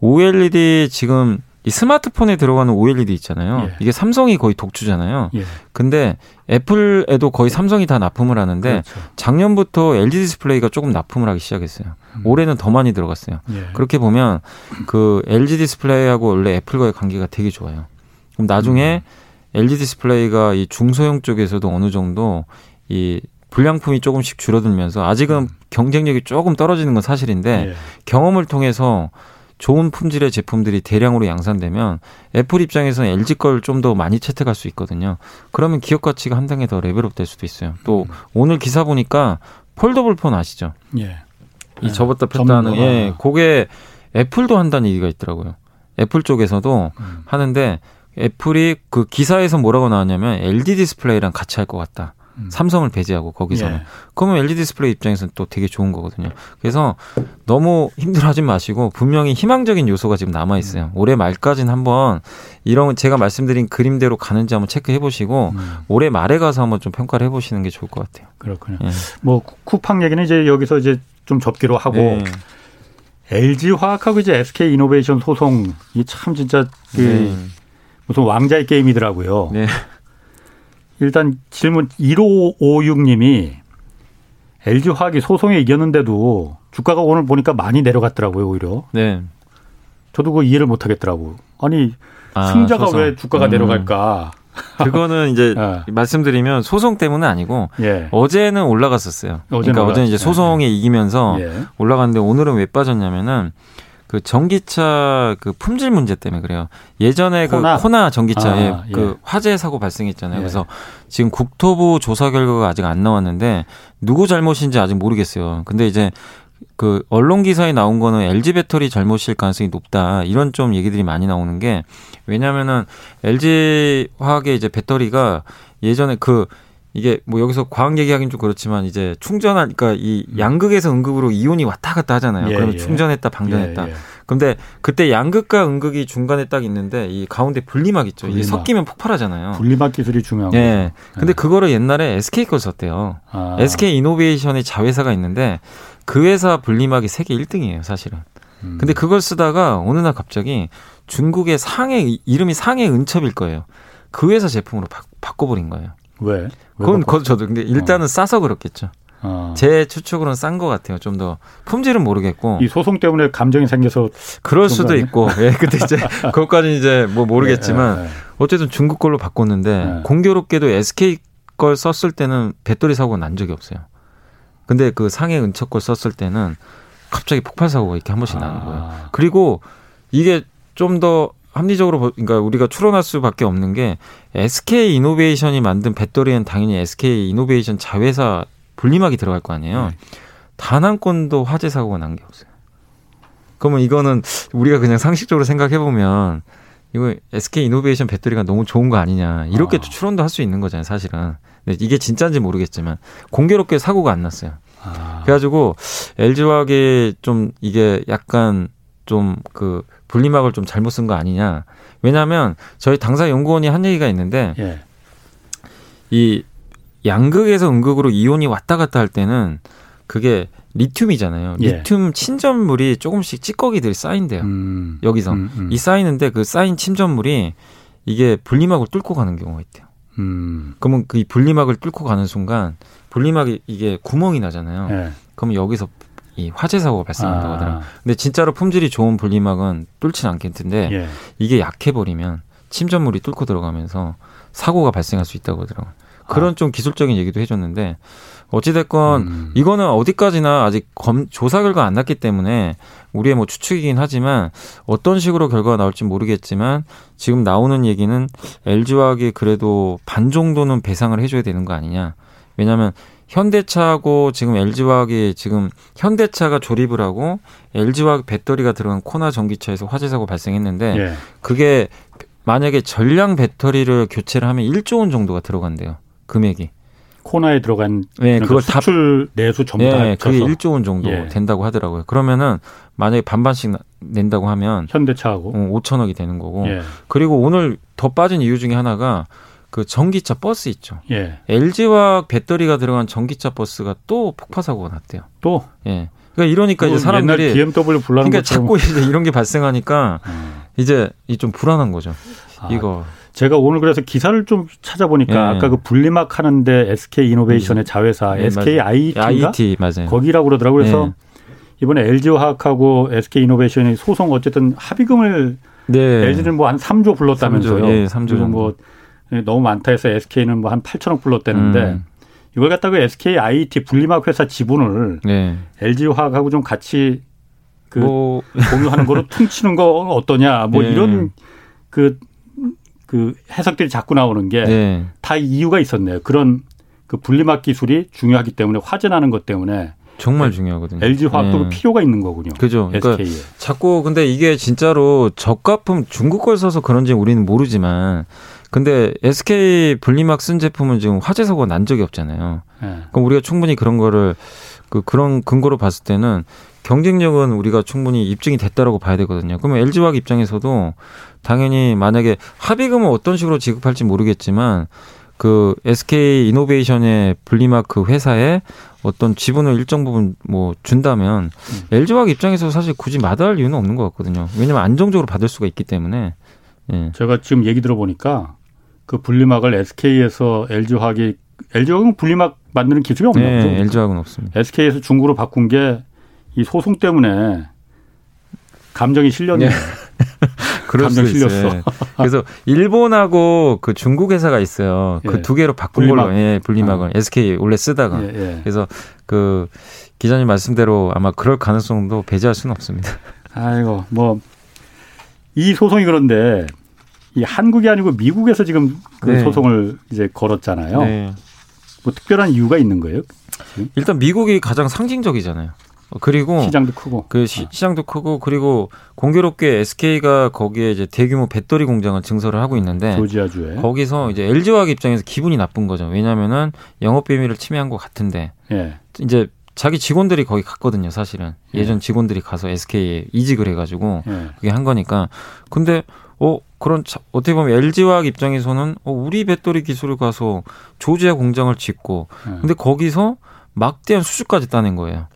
OLED 지금 이 스마트폰에 들어가는 OLED 있잖아요. 예. 이게 삼성이 거의 독주잖아요. 예. 근데 애플에도 거의 삼성이 다 납품을 하는데 그렇죠. 작년부터 LG 디스플레이가 조금 납품을 하기 시작했어요. 음. 올해는 더 많이 들어갔어요. 예. 그렇게 보면 그 LG 디스플레이하고 원래 애플과의 관계가 되게 좋아요. 그럼 나중에 음. LG 디스플레이가 이 중소형 쪽에서도 어느 정도 이 불량품이 조금씩 줄어들면서 아직은 음. 경쟁력이 조금 떨어지는 건 사실인데 예. 경험을 통해서 좋은 품질의 제품들이 대량으로 양산되면 애플 입장에서는 LG 걸 좀 더 많이 채택할 수 있거든요. 그러면 기업 가치가 한 단계 더 레벨업 될 수도 있어요. 또 음. 오늘 기사 보니까 폴더블 폰 아시죠? 예. 이 네. 접었다 폈다 하는 예, 그게 애플도 한다는 얘기가 있더라고요. 애플 쪽에서도 음. 하는데 애플이 그 기사에서 뭐라고 나왔냐면 LG 디스플레이랑 같이 할 것 같다. 음. 삼성을 배제하고 거기서는. 예. 그러면 LG 디스플레이 입장에서는 또 되게 좋은 거거든요. 그래서 너무 힘들어하지 마시고 분명히 희망적인 요소가 지금 남아 있어요. 음. 올해 말까지는 한번 이런 제가 말씀드린 그림대로 가는지 한번 체크해 보시고 음. 올해 말에 가서 한번 좀 평가를 해 보시는 게 좋을 것 같아요.
그렇군요. 예. 뭐 쿠팡 얘기는 이제 여기서 이제 좀 접기로 하고 예. LG 화학하고 이제 SK 이노베이션 소송이 참 진짜 그 네. 무슨 왕자의 게임이더라고요. 네. 일단 질문 1556님이 LG 화학이 소송에 이겼는데도 주가가 오늘 보니까 많이 내려갔더라고요, 오히려. 네. 저도 그 이해를 못 하겠더라고. 아니, 아, 승자가 소송. 왜 주가가 음. 내려갈까?
그거는 이제 네. 말씀드리면 소송 때문은 아니고 예. 어제는 올라갔었어요. 그러니까 어제는 이제 소송에 예. 이기면서 예. 올라갔는데 오늘은 왜 빠졌냐면은 그 전기차 그 품질 문제 때문에 그래요. 예전에 그 코나, 그 코나 전기차에 아, 예. 그 화재 사고 발생했잖아요. 예. 그래서 지금 국토부 조사 결과가 아직 안 나왔는데 누구 잘못인지 아직 모르겠어요. 근데 이제 그 언론 기사에 나온 거는 LG 배터리 잘못일 가능성이 높다. 이런 좀 얘기들이 많이 나오는 게 왜냐면은 LG 화학의 이제 배터리가 예전에 그 이게 뭐 여기서 과학 얘기하기는 좀 그렇지만 이제 충전하니까 이 음. 양극에서 음극으로 이온이 왔다 갔다 하잖아요. 예, 그러면 예. 충전했다 방전했다. 예, 예. 근데 그때 양극과 음극이 중간에 딱 있는데 이 가운데 분리막 있죠. 분리막. 이게 섞이면 폭발하잖아요.
분리막 기술이 중요한
예. 거죠. 근데 예. 그거를 옛날에 SK 걸 썼대요. 아. SK 이노베이션의 자회사가 있는데 그 회사 분리막이 세계 1등이에요, 사실은. 음. 근데 그걸 쓰다가 어느 날 갑자기 중국의 상해 이름이 상해 은첩일 거예요. 그 회사 제품으로 바, 바꿔버린 거예요.
왜?
그건 그건 저도 근데 일단은 어. 싸서 그렇겠죠. 어. 제 추측으로는 싼 것 같아요. 좀 더 품질은 모르겠고
이 소송 때문에 감정이 생겨서
그럴 수도 있고 예 근데 이제 그것까지 이제 뭐 모르겠지만 네, 네, 네. 어쨌든 중국 걸로 바꿨는데 네. 공교롭게도 SK 걸 썼을 때는 배터리 사고가 난 적이 없어요. 근데 그 상해 은척 걸 썼을 때는 갑자기 폭발 사고가 이렇게 한 번씩 아. 나는 거예요. 그리고 이게 좀더 합리적으로 그러니까 우리가 추론할 수밖에 없는 게 SK 이노베이션이 만든 배터리는 당연히 SK 이노베이션 자회사 분리막이 들어갈 거 아니에요. 네. 단한 건도 화재 사고가 난 게 없어요. 그러면 이거는 우리가 그냥 상식적으로 생각해 보면 이거 SK 이노베이션 배터리가 너무 좋은 거 아니냐 이렇게 아. 추론도 할 수 있는 거잖아요, 사실은. 근데 이게 진짜인지 모르겠지만 공교롭게 사고가 안 났어요. 아. 그래가지고 LG화학이 좀 이게 약간 좀 그 분리막을 좀 잘못 쓴 거 아니냐. 왜냐하면 저희 당사 연구원이 한 얘기가 있는데 예. 이 양극에서 음극으로 이온이 왔다 갔다 할 때는 그게 리튬이잖아요. 예. 리튬 침전물이 조금씩 찌꺼기들이 쌓인대요. 음. 여기서 음, 음. 이 쌓이는데 그 쌓인 침전물이 이게 분리막을 뚫고 가는 경우가 있대요. 음. 그러면 그 분리막을 뚫고 가는 순간 분리막이 이게 구멍이 나잖아요. 예. 그러면 여기서 이 화재 사고가 발생한다고 아. 하더라고요. 근데 진짜로 품질이 좋은 분리막은 뚫지는 않겠는데 예. 이게 약해 버리면 침전물이 뚫고 들어가면서 사고가 발생할 수 있다고 하더라고요. 그런 아. 좀 기술적인 얘기도 해줬는데 어찌됐건 음. 이거는 어디까지나 아직 검, 조사 결과 안 났기 때문에 우리의 뭐 추측이긴 하지만 어떤 식으로 결과가 나올지 모르겠지만 지금 나오는 얘기는 LG화학이 그래도 반 정도는 배상을 해줘야 되는 거 아니냐. 왜냐하면 현대차하고 지금 LG화학이 지금 현대차가 조립을 하고 LG화학 배터리가 들어간 코나 전기차에서 화재 사고 발생했는데 예. 그게 만약에 전량 배터리를 교체를 하면 1조 원 정도가 들어간대요. 금액이.
코너에 들어간
네, 그걸
수출 내수 전부 다
네, 그게 1조 원 정도 예. 된다고 하더라고요. 그러면은 만약에 반반씩 낸다고 하면
현대차하고
어, 5천억이 되는 거고. 예. 그리고 오늘 더 빠진 이유 중에 하나가 그 전기차 버스 있죠. 예. LG화학 배터리가 들어간 전기차 버스가 또 폭파 사고가 났대요.
또?
예. 그러니까 이러니까 이제 사람들이
BMW 불나는
그러니까 자꾸 이제 이런 게 발생하니까 음. 이제 좀 불안한 거죠. 아, 이거
제가 오늘 그래서 기사를 좀 찾아보니까 네. 아까 그 분리막 하는데 SK 이노베이션의 음. 자회사 네, SK IT인가 IT 맞아요. 거기라고 그러더라고요. 그래서 네. 이번에 LG 화학하고 SK 이노베이션이 소송 어쨌든 합의금을 네. LG는 뭐 한 3조 불렀다면서요. 3조, 예, 3조 뭐 너무 많다 해서 SK는 뭐 한 8천억 불렀다는데 음. 이걸 갖다가 SK IT 분리막 회사 지분을 네. LG 화학하고 좀 같이 그 뭐. 공유하는 거로 퉁치는 거 어떠냐 뭐 네. 이런 그그 해석들이 자꾸 나오는 게다 네. 이유가 있었네요. 그런 그 분리막 기술이 중요하기 때문에 화재나는 것 때문에
정말 중요하거든요.
LG 화학도 네. 필요가 있는 거군요.
그죠. 그러니까 SK에. 자꾸 근데 이게 진짜로 저가품 중국 걸 써서 그런지 우리는 모르지만 근데 SK 분리막 쓴 제품은 지금 화재 사고가 난 적이 없잖아요. 네. 그럼 우리가 충분히 그런 거를 그 그런 근거로 봤을 때는 경쟁력은 우리가 충분히 입증이 됐다라고 봐야 되거든요. 그러면 LG화학 입장에서도 당연히 만약에 합의금은 어떤 식으로 지급할지 모르겠지만 그 SK 이노베이션의 분리막 그 회사에 어떤 지분을 일정 부분 뭐 준다면 음. LG화학 입장에서 사실 굳이 마다할 이유는 없는 것 같거든요. 왜냐하면 안정적으로 받을 수가 있기 때문에.
예. 제가 지금 얘기 들어보니까 그 분리막을 SK에서 LG화학이 LG화학은 분리막 만드는 기술이 없는 네, 거죠.
LG화학은 없습니다.
SK에서 중국으로 바꾼 게 이 소송 때문에 감정이 실렸네. 네. 감정 실렸어. 네.
그래서 일본하고 그 중국 회사가 있어요. 예. 그두 개로 바꾼 분리막. 걸로 예, 분리막을 어. SK 원래 쓰다가 예, 예. 그래서 그 기자님 말씀대로 아마 그럴 가능성도 배제할 수는 없습니다.
아이고 뭐 이 소송이 그런데 이 한국이 아니고 미국에서 지금 그 네. 소송을 이제 걸었잖아요. 네. 뭐 특별한 이유가 있는 거예요?
일단 미국이 가장 상징적이잖아요. 그리고
시장도 크고
그 시, 장도 크고 그리고 공교롭게 SK가 거기에 이제 대규모 배터리 공장을 증설을 하고 있는데
조지아주에
거기서 이제 LG화학 입장에서 기분이 나쁜 거죠. 왜냐하면은 영업 비밀을 침해한 것 같은데 예. 이제 자기 직원들이 거기 갔거든요, 사실은. 예. 예전 직원들이 가서 SK에 이직을 해가지고 예. 그게 한 거니까. 근데 어 그런 어떻게 보면 LG화학 입장에서는 어 우리 배터리 기술을 가서 조지아 공장을 짓고 예. 근데 거기서 막대한 수주까지 따낸 거예요.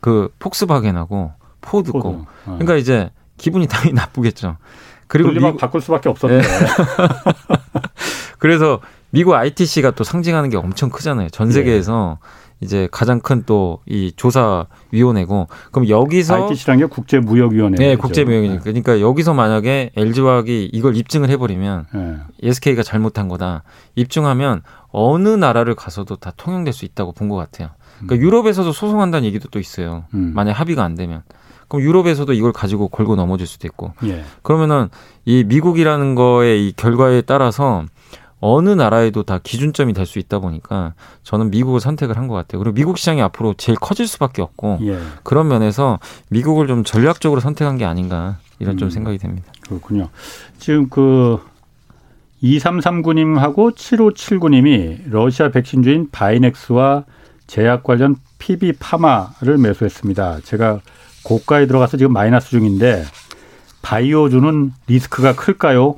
그 폭스바겐하고 포드고. 포드. 어. 그러니까 이제 기분이 당연히 나쁘겠죠.
그리고 미... 바꿀 수밖에 없었네. 네.
그래서 미국 ITC가 또 상징하는 게 엄청 크잖아요. 전 세계에서 네. 이제 가장 큰 또 이 조사 위원회고 그럼 여기서
ITC라는 게 국제 무역 위원회
네, 국제 무역이니까. 네. 그러니까 여기서 만약에 LG화학이 이걸 입증을 해 버리면 네. SK가 잘못한 거다. 입증하면 어느 나라를 가서도 다 통용될 수 있다고 본 것 같아요. 그러니까 음. 유럽에서도 소송한다는 얘기도 또 있어요. 음. 만약 합의가 안 되면. 그럼 유럽에서도 이걸 가지고 걸고 넘어질 수도 있고. 예. 그러면은 이 미국이라는 거의 이 결과에 따라서 어느 나라에도 다 기준점이 될 수 있다 보니까 저는 미국을 선택을 한 것 같아요. 그리고 미국 시장이 앞으로 제일 커질 수밖에 없고 예. 그런 면에서 미국을 좀 전략적으로 선택한 게 아닌가 이런 음. 좀 생각이 됩니다.
그렇군요. 지금 그 2339님하고 7579님이 러시아 백신주인 바이넥스와 제약 관련 PB 파마를 매수했습니다. 제가 고가에 들어가서 지금 마이너스 중인데 바이오주는 리스크가 클까요?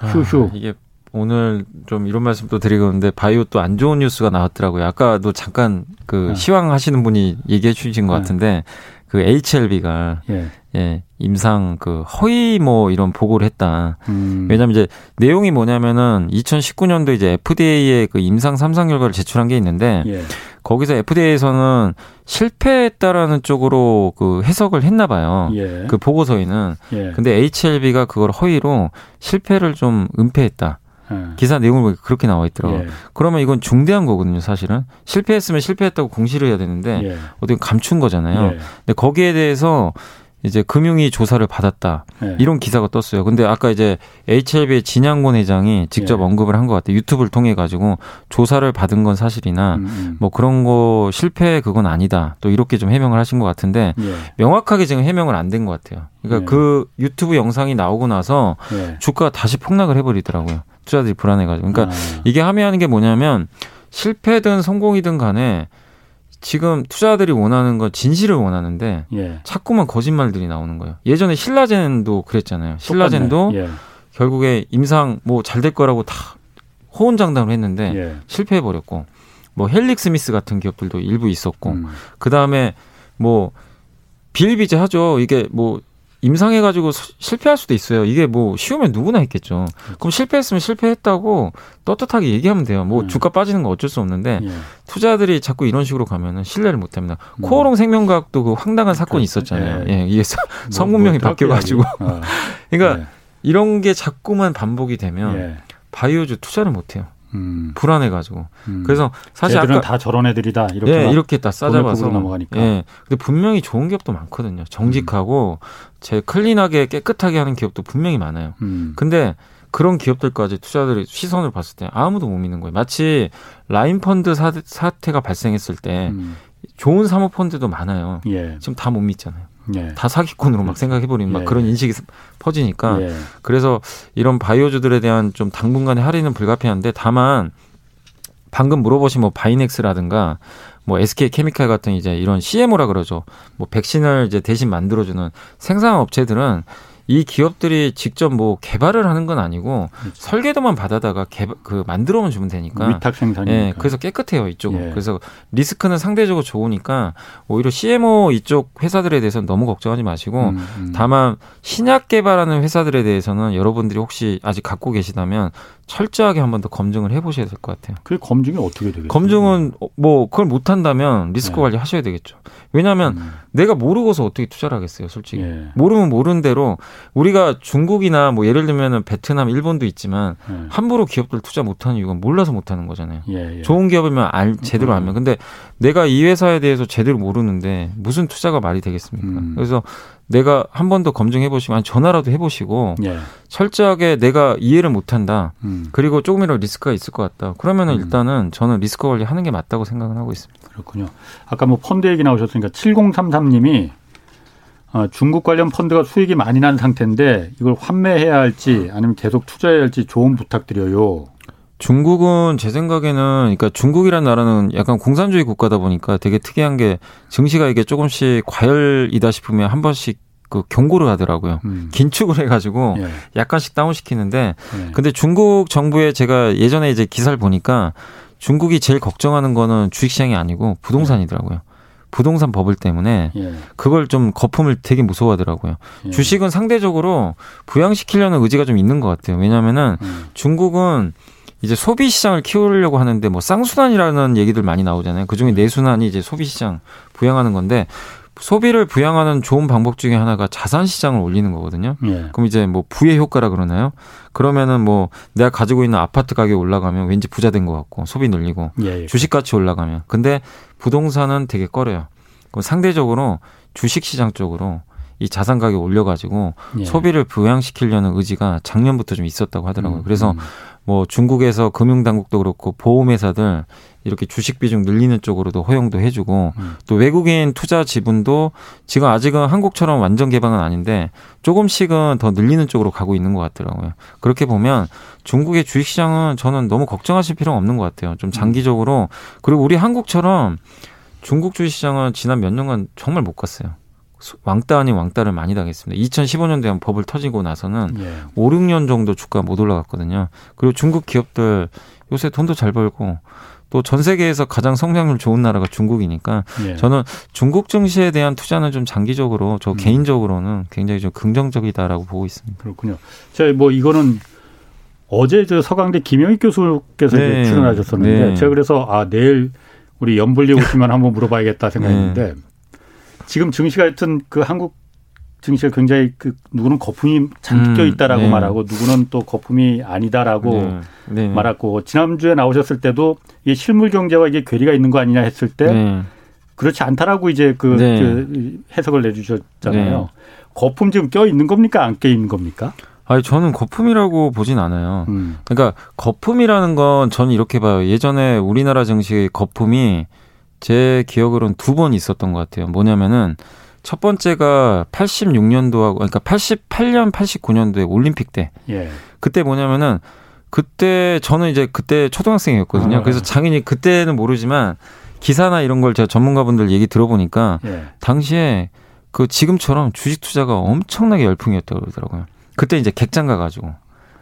휴휴. 아,
이게 오늘 좀 이런 말씀도 드리고 있는데 바이오 또 안 좋은 뉴스가 나왔더라고요. 아까도 잠깐 그 네. 시황 하시는 분이 얘기해 주신 것 네. 같은데 그 HLB가 예. 예, 임상 그 허위 뭐 이런 보고를 했다. 음. 왜냐면 이제 내용이 뭐냐면은 2019년도 이제 FDA에 그 임상 삼상 결과를 제출한 게 있는데 예. 거기서 FDA에서는 실패했다라는 쪽으로 그 해석을 했나 봐요. 예. 그 보고서에는. 예. 근데 HLB가 그걸 허위로 실패를 좀 은폐했다. 예. 기사 내용을 보니까 그렇게 나와 있더라고요. 예. 그러면 이건 중대한 거거든요, 사실은. 실패했으면 실패했다고 공시를 해야 되는데 예. 어떻게 감춘 거잖아요. 예. 근데 거기에 대해서 이제 금융위 조사를 받았다. 네. 이런 기사가 떴어요. 근데 아까 이제 HLB의 진양곤 회장이 직접 네. 언급을 한 것 같아요. 유튜브를 통해 가지고 조사를 받은 건 사실이나 음, 음. 뭐 그런 거 실패 그건 아니다. 또 이렇게 좀 해명을 하신 것 같은데 네. 명확하게 지금 해명을 안 된 것 같아요. 그러니까 네. 그 유튜브 영상이 나오고 나서 네. 주가가 다시 폭락을 해버리더라고요. 투자들이 불안해가지고. 그러니까 아. 이게 함의하는 게 뭐냐면 실패든 성공이든 간에 지금 투자들이 원하는 건 진실을 원하는데 예. 자꾸만 거짓말들이 나오는 거예요. 예전에 신라젠도 그랬잖아요. 신라젠도 예. 결국에 임상 뭐 잘 될 거라고 다 호언장담을 했는데 예. 실패해 버렸고 뭐 헬릭 스미스 같은 기업들도 일부 있었고 음. 그 다음에 뭐 비일비재 하죠. 이게 뭐 임상해가지고 실패할 수도 있어요. 이게 뭐 쉬우면 누구나 있겠죠. 그럼 실패했으면 실패했다고 떳떳하게 얘기하면 돼요. 뭐 음. 주가 빠지는 건 어쩔 수 없는데 예. 투자들이 자꾸 이런 식으로 가면은 신뢰를 못 합니다. 음. 코오롱 생명과학도 그 황당한 사건이 그렇죠. 있었잖아요. 예, 예 이게 뭐, 성문명이 뭐, 바뀌어가지고 어. 그러니까 예. 이런 게 자꾸만 반복이 되면 예. 바이오주 투자를 못 해요. 음. 불안해가지고. 음. 그래서 사실
아까 다 저런 애들이다 이렇게
예, 이렇게 다 싸잡아서 넘어가니까. 예. 근데 분명히 좋은 기업도 많거든요. 정직하고 음. 제 클린하게 깨끗하게 하는 기업도 분명히 많아요. 음. 근데 그런 기업들까지 투자들이 시선을 봤을 때 아무도 못 믿는 거예요. 마치 라인 펀드 사, 태 가 발생했을 때 음. 좋은 사모 펀드도 많아요. 예. 지금 다 못 믿잖아요. 예. 다 사기꾼으로 막 생각해버리는 막 예. 그런 인식이 퍼지니까 예. 그래서 이런 바이오주들에 대한 좀 당분간의 할인은 불가피한데 다만 방금 물어보신 뭐 바이넥스라든가 뭐 SK 케미칼 같은 이제 이런 CMO라 그러죠. 뭐 백신을 이제 대신 만들어주는 생산 업체들은 이 기업들이 직접 뭐 개발을 하는 건 아니고 그렇죠. 설계도만 받아다가 개발, 그 만들어만 주면 되니까
위탁 생산이
예, 그래서 깨끗해요 이쪽은. 예. 그래서 리스크는 상대적으로 좋으니까 오히려 CMO 이쪽 회사들에 대해서는 너무 걱정하지 마시고 음, 음. 다만 신약 개발하는 회사들에 대해서는 여러분들이 혹시 아직 갖고 계시다면 철저하게 한 번 더 검증을 해보셔야 될 것 같아요.
그 검증이 어떻게 되겠어요?
검증은 뭐 그걸 못 한다면 리스크 네. 관리 하셔야 되겠죠. 왜냐하면 음. 내가 모르고서 어떻게 투자를 하겠어요, 솔직히. 예. 모르면 모르는 대로 우리가 중국이나 뭐 예를 들면은 베트남, 일본도 있지만 예. 함부로 기업들 투자 못하는 이유가 몰라서 못하는 거잖아요. 예, 예. 좋은 기업이면 알 제대로 음. 알면. 근데 내가 이 회사에 대해서 제대로 모르는데 무슨 투자가 말이 되겠습니까? 음. 그래서 내가 한 번 더 검증해 보시고 아니 전화라도 해 보시고 예. 철저하게 내가 이해를 못 한다. 음. 그리고 조금이라도 리스크가 있을 것 같다. 그러면은 음. 일단은 저는 리스크 관리 하는 게 맞다고 생각을 하고 있습니다.
그렇군요. 아까 뭐 펀드 얘기 나오셨으니까 7033 님이 어, 중국 관련 펀드가 수익이 많이 난 상태인데 이걸 환매해야 할지 아니면 계속 투자해야 할지 조언 부탁드려요.
중국은 제 생각에는 그러니까 중국이란 나라는 약간 공산주의 국가다 보니까 되게 특이한 게 증시가 이게 조금씩 과열이다 싶으면 한 번씩 그 경고를 하더라고요. 음. 긴축을 해가지고 예. 약간씩 다운 시키는데 예. 근데 중국 정부에 제가 예전에 이제 기사를 보니까 중국이 제일 걱정하는 거는 주식시장이 아니고 부동산이더라고요. 부동산 버블 때문에 예. 그걸 좀 거품을 되게 무서워하더라고요. 예. 주식은 상대적으로 부양시키려는 의지가 좀 있는 것 같아요. 왜냐하면은 음. 중국은 이제 소비 시장을 키우려고 하는데 뭐 쌍순환이라는 얘기들 많이 나오잖아요. 그중에 내순환이 이제 소비 시장 부양하는 건데 소비를 부양하는 좋은 방법 중에 하나가 자산 시장을 올리는 거거든요. 예. 그럼 이제 뭐 부의 효과라 그러나요? 그러면은 뭐 내가 가지고 있는 아파트 가격이 올라가면 왠지 부자 된 것 같고 소비 늘리고 예, 예. 주식 가치 올라가면 근데 부동산은 되게 꺼려요. 그럼 상대적으로 주식 시장 쪽으로 이 자산 가격 올려가지고 예. 소비를 부양시키려는 의지가 작년부터 좀 있었다고 하더라고요. 음, 그래서 음. 뭐 중국에서 금융당국도 그렇고 보험회사들 이렇게 주식 비중 늘리는 쪽으로도 허용도 해주고 음. 또 외국인 투자 지분도 지금 아직은 한국처럼 완전 개방은 아닌데 조금씩은 더 늘리는 쪽으로 가고 있는 것 같더라고요. 그렇게 보면 중국의 주식시장은 저는 너무 걱정하실 필요가 없는 것 같아요. 좀 장기적으로 그리고 우리 한국처럼 중국 주식시장은 지난 몇 년간 정말 못 갔어요. 왕따 아닌 왕따를 많이 당했습니다. 2015년도에 한 법을 터지고 나서는 예. 5, 6년 정도 주가 못 올라갔거든요. 그리고 중국 기업들 요새 돈도 잘 벌고 또 전 세계에서 가장 성장률 좋은 나라가 중국이니까 예. 저는 중국 증시에 대한 투자는 좀 장기적으로 저 음. 개인적으로는 굉장히 좀 긍정적이다라고 보고 있습니다.
그렇군요. 제가 뭐 이거는 어제 저 서강대 김영익 교수께서 네. 출연하셨었는데 네. 제가 그래서 아 내일 우리 연불리 오시면 한번 물어봐야겠다 생각했는데 네. 지금 증시가 하여튼 그 한국 증시가 굉장히 그 누구는 거품이 잔뜩 음, 껴 있다라고 네. 말하고 누구는 또 거품이 아니다라고 네. 네. 말하고 지난주에 나오셨을 때도 이게 실물 경제와 이게 괴리가 있는 거 아니냐 했을 때 네. 그렇지 않다라고 이제 그, 네. 그 해석을 내주셨잖아요. 네. 거품 지금 껴 있는 겁니까 안 껴 있는 겁니까?
아니 저는 거품이라고 보진 않아요. 음. 그러니까 거품이라는 건 저는 이렇게 봐요. 예전에 우리나라 증시 거품이 제 기억으로는 두 번 있었던 것 같아요. 뭐냐면은 첫 번째가 86년도하고 그러니까 88년 89년도에 올림픽 때. 예. 그때 뭐냐면은 그때 저는 이제 그때 초등학생이었거든요. 아, 그래서 당연히 그때는 모르지만 기사나 이런 걸 제가 전문가분들 얘기 들어보니까 예. 당시에 그 지금처럼 주식 투자가 엄청나게 열풍이었다고 그러더라고요. 그때 이제 객장 가가지고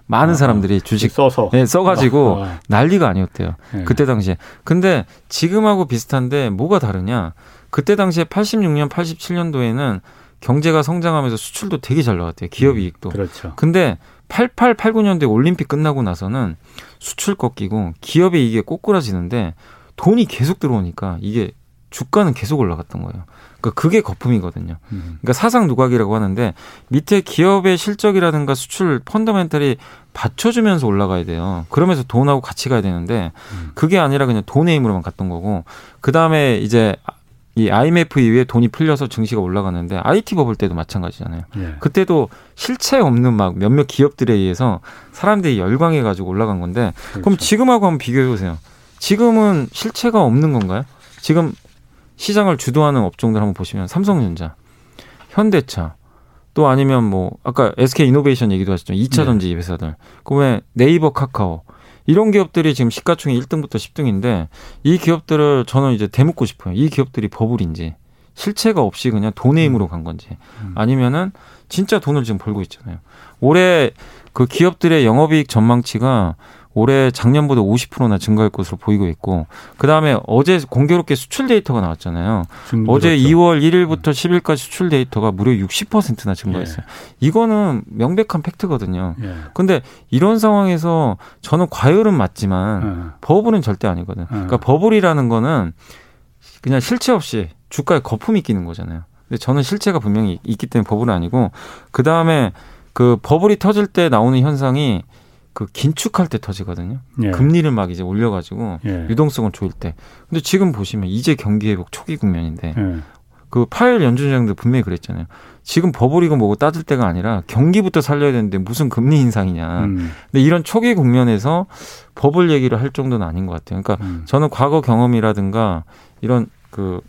많은 아, 사람들이 주식
써서
네, 써가지고 아, 아. 난리가 아니었대요. 네. 그때 당시에. 근데 지금하고 비슷한데 뭐가 다르냐? 그때 당시에 86년, 87년도에는 경제가 성장하면서 수출도 되게 잘 나왔대요. 기업 음, 이익도.
그렇죠.
근데 88, 89년도에 올림픽 끝나고 나서는 수출 꺾이고 기업의 이익이 꼬꾸라지는데 돈이 계속 들어오니까 이게 주가는 계속 올라갔던 거예요. 그러니까 그게 거품이거든요. 음. 그러니까 사상 누각이라고 하는데 밑에 기업의 실적이라든가 수출 펀더멘탈이 받쳐주면서 올라가야 돼요. 그러면서 돈하고 같이 가야 되는데 음. 그게 아니라 그냥 돈의 힘으로만 갔던 거고 그 다음에 이제 이 IMF 이후에 돈이 풀려서 증시가 올라가는데 IT 버블 때도 마찬가지잖아요. 예. 그때도 실체 없는 막 몇몇 기업들에 의해서 사람들이 열광해 가지고 올라간 건데 그렇죠. 그럼 지금하고 한번 비교해 보세요. 지금은 실체가 없는 건가요? 지금 시장을 주도하는 업종들 한번 보시면 삼성전자, 현대차, 또 아니면 뭐 아까 SK 이노베이션 얘기도 하셨죠. 2차 네. 전지 회사들. 그다음에 네이버 카카오 이런 기업들이 지금 시가총액 1등부터 10등인데 이 기업들을 저는 이제 대묻고 싶어요. 이 기업들이 버블인지 실체가 없이 그냥 돈의 힘으로 간 건지 음. 아니면은 진짜 돈을 지금 벌고 있잖아요. 올해 그 기업들의 영업이익 전망치가 올해 작년보다 50%나 증가할 것으로 보이고 있고 그다음에 어제 공교롭게 수출 데이터가 나왔잖아요. 어제 2월 1일부터 10일까지 수출 데이터가 무려 60%나 증가했어요. 예. 이거는 명백한 팩트거든요. 예. 근데 이런 상황에서 저는 과열은 맞지만 예. 버블은 절대 아니거든. 요 예. 그러니까 버블이라는 거는 그냥 실체 없이 주가에 거품이 끼는 거잖아요. 근데 저는 실체가 분명히 있기 때문에 버블은 아니고 그다음에 그 버블이 터질 때 나오는 현상이 그 긴축할 때 터지거든요. 예. 금리를 막 이제 올려가지고 예. 유동성을 조일 때. 근데 지금 보시면 이제 경기 회복 초기 국면인데 예. 그 파열 연준장도 분명히 그랬잖아요. 지금 버블이고 뭐고 따질 때가 아니라 경기부터 살려야 되는데 무슨 금리 인상이냐. 음. 근데 이런 초기 국면에서 버블 얘기를 할 정도는 아닌 것 같아요. 그러니까 음. 저는 과거 경험이라든가 이런 그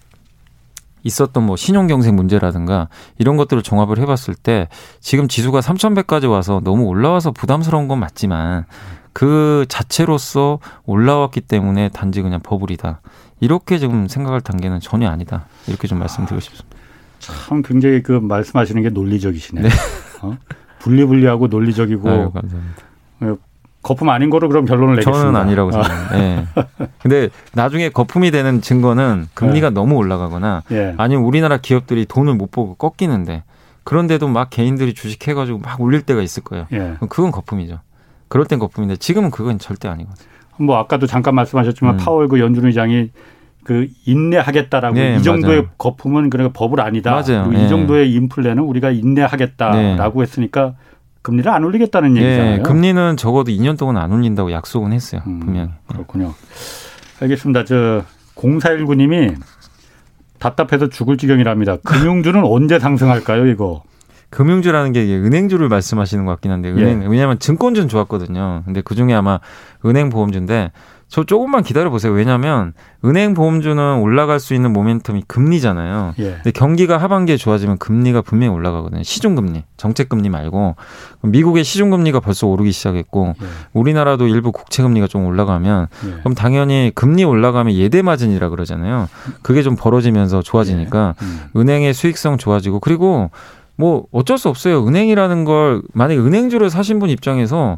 있었던 뭐 신용 경색 문제라든가 이런 것들을 종합을 해봤을 때 지금 지수가 3,100까지 와서 너무 올라와서 부담스러운 건 맞지만 그 자체로서 올라왔기 때문에 단지 그냥 버블이다. 이렇게 지금 생각할 단계는 전혀 아니다. 이렇게 좀 말씀드리고 싶습니다.
참 굉장히 그 말씀하시는 게 논리적이시네요. 네. 어? 분리분리하고 논리적이고
아유, 감사합니다. 어,
거품 아닌 거로 그럼 결론을 내겠습니다.
저는 아니라고 생각합니다. 네. 근데 나중에 거품이 되는 증거는 금리가 네. 너무 올라가거나 네. 아니면 우리나라 기업들이 돈을 못 보고 꺾이는데 그런데도 막 개인들이 주식해가지고 막 올릴 때가 있을 거예요. 네. 그건 거품이죠. 그럴 땐 거품인데 지금은 그건 절대 아니거든요.
뭐 아까도 잠깐 말씀하셨지만 음. 파월 그 연준 의장이 그 인내하겠다라고 네, 이 정도의 맞아요. 거품은 그러니까 법을 아니다.
맞아요.
그리고 네. 이 정도의 인플레는 우리가 인내하겠다라고 네. 했으니까 금리를 안 올리겠다는 예, 얘기잖아요.
금리는 적어도 2년 동안 안 올린다고 약속은 했어요. 음, 분명히.
그렇군요. 알겠습니다. 저 0419님이 답답해서 죽을 지경이랍니다. 금융주는 언제 상승할까요, 이거?
금융주라는 게 은행주를 말씀하시는 것 같긴 한데 은행 예. 왜냐하면 증권주는 좋았거든요. 근데 그 중에 아마 은행 보험주인데 저 조금만 기다려 보세요. 왜냐하면 은행 보험주는 올라갈 수 있는 모멘텀이 금리잖아요. 예. 근데 경기가 하반기에 좋아지면 금리가 분명히 올라가거든요. 시중금리, 정책금리 말고 미국의 시중금리가 벌써 오르기 시작했고 예. 우리나라도 일부 국채금리가 좀 올라가면 예. 그럼 당연히 금리 올라가면 예대 마진이라 그러잖아요. 그게 좀 벌어지면서 좋아지니까 예. 음. 은행의 수익성 좋아지고 그리고 뭐 어쩔 수 없어요. 은행이라는 걸 만약에 은행주를 사신 분 입장에서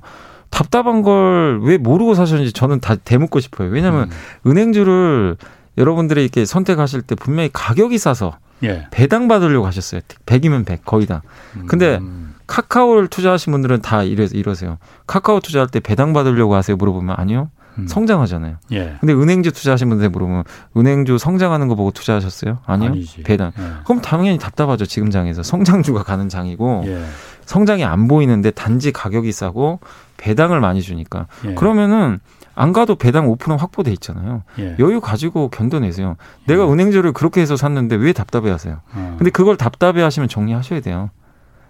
답답한 걸 왜 모르고 사셨는지 저는 다 대묻고 싶어요. 왜냐하면 음. 은행주를 여러분들이 이렇게 선택하실 때 분명히 가격이 싸서 예. 배당 받으려고 하셨어요. 100이면 100 거의 다. 근데 음. 카카오를 투자하신 분들은 다 이러, 이러세요. 카카오 투자할 때 배당 받으려고 하세요? 물어보면 아니요. 음. 성장하잖아요. 예. 근데 은행주 투자하신 분들 물어보면 은행주 성장하는 거 보고 투자하셨어요? 아니요. 아니지. 배당. 예. 그럼 당연히 답답하죠. 지금 장에서 성장주가 가는 장이고 예. 성장이 안 보이는데 단지 가격이 싸고 배당을 많이 주니까 예. 그러면은 안 가도 배당 5% 확보돼 있잖아요. 예. 여유 가지고 견뎌내세요. 내가 예. 은행주를 그렇게 해서 샀는데 왜 답답해하세요? 어. 근데 그걸 답답해하시면 정리하셔야 돼요.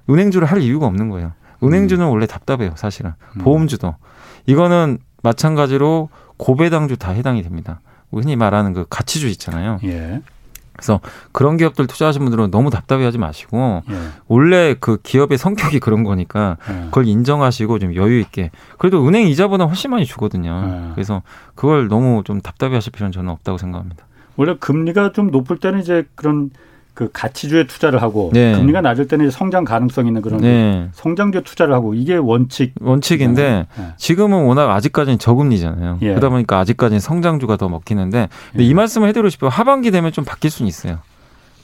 은행주를 할 이유가 없는 거예요. 은행주는 음. 원래 답답해요, 사실은. 음. 보험주도 이거는 마찬가지로 고배당주 다 해당이 됩니다. 흔히 말하는 그 가치주 있잖아요. 예. 그래서 그런 기업들 투자하신 분들은 너무 답답해하지 마시고 예. 원래 그 기업의 성격이 그런 거니까 예. 그걸 인정하시고 좀 여유 있게 그래도 은행 이자보다 훨씬 많이 주거든요. 예. 그래서 그걸 너무 좀 답답해하실 필요는 저는 없다고 생각합니다.
원래 금리가 좀 높을 때는 이제 그런 그 가치주에 투자를 하고 네. 금리가 낮을 때는 성장 가능성 있는 그런 네. 성장주에 투자를 하고 이게 원칙
원칙인데 네. 지금은 워낙 아직까지는 저금리잖아요. 예. 그러다 보니까 아직까지는 성장주가 더 먹히는데 근데 예. 이 말씀을 해드리고 싶어요. 하반기 되면 좀 바뀔 수는 있어요.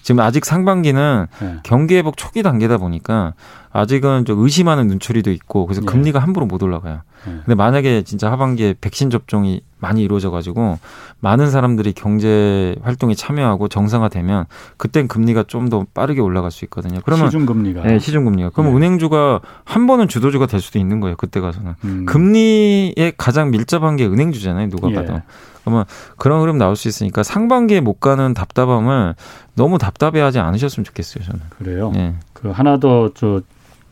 지금 아직 상반기는 예. 경기 회복 초기 단계다 보니까 아직은 좀 의심하는 눈초리도 있고 그래서 예. 금리가 함부로 못 올라가요. 예. 근데 만약에 진짜 하반기에 백신 접종이 많이 이루어져 가지고 많은 사람들이 경제 활동에 참여하고 정상화되면 그땐 금리가 좀 더 빠르게 올라갈 수 있거든요. 그러면
시중 금리가
네, 시중 금리가. 그러면 네. 은행주가 한 번은 주도주가 될 수도 있는 거예요. 그때 가서는 음. 금리에 가장 밀접한 게 은행주잖아요. 누가 예. 봐도. 그러면 그런 흐름 나올 수 있으니까 상반기에 못 가는 답답함을 너무 답답해하지 않으셨으면 좋겠어요. 저는.
그래요. 네. 그 하나 더저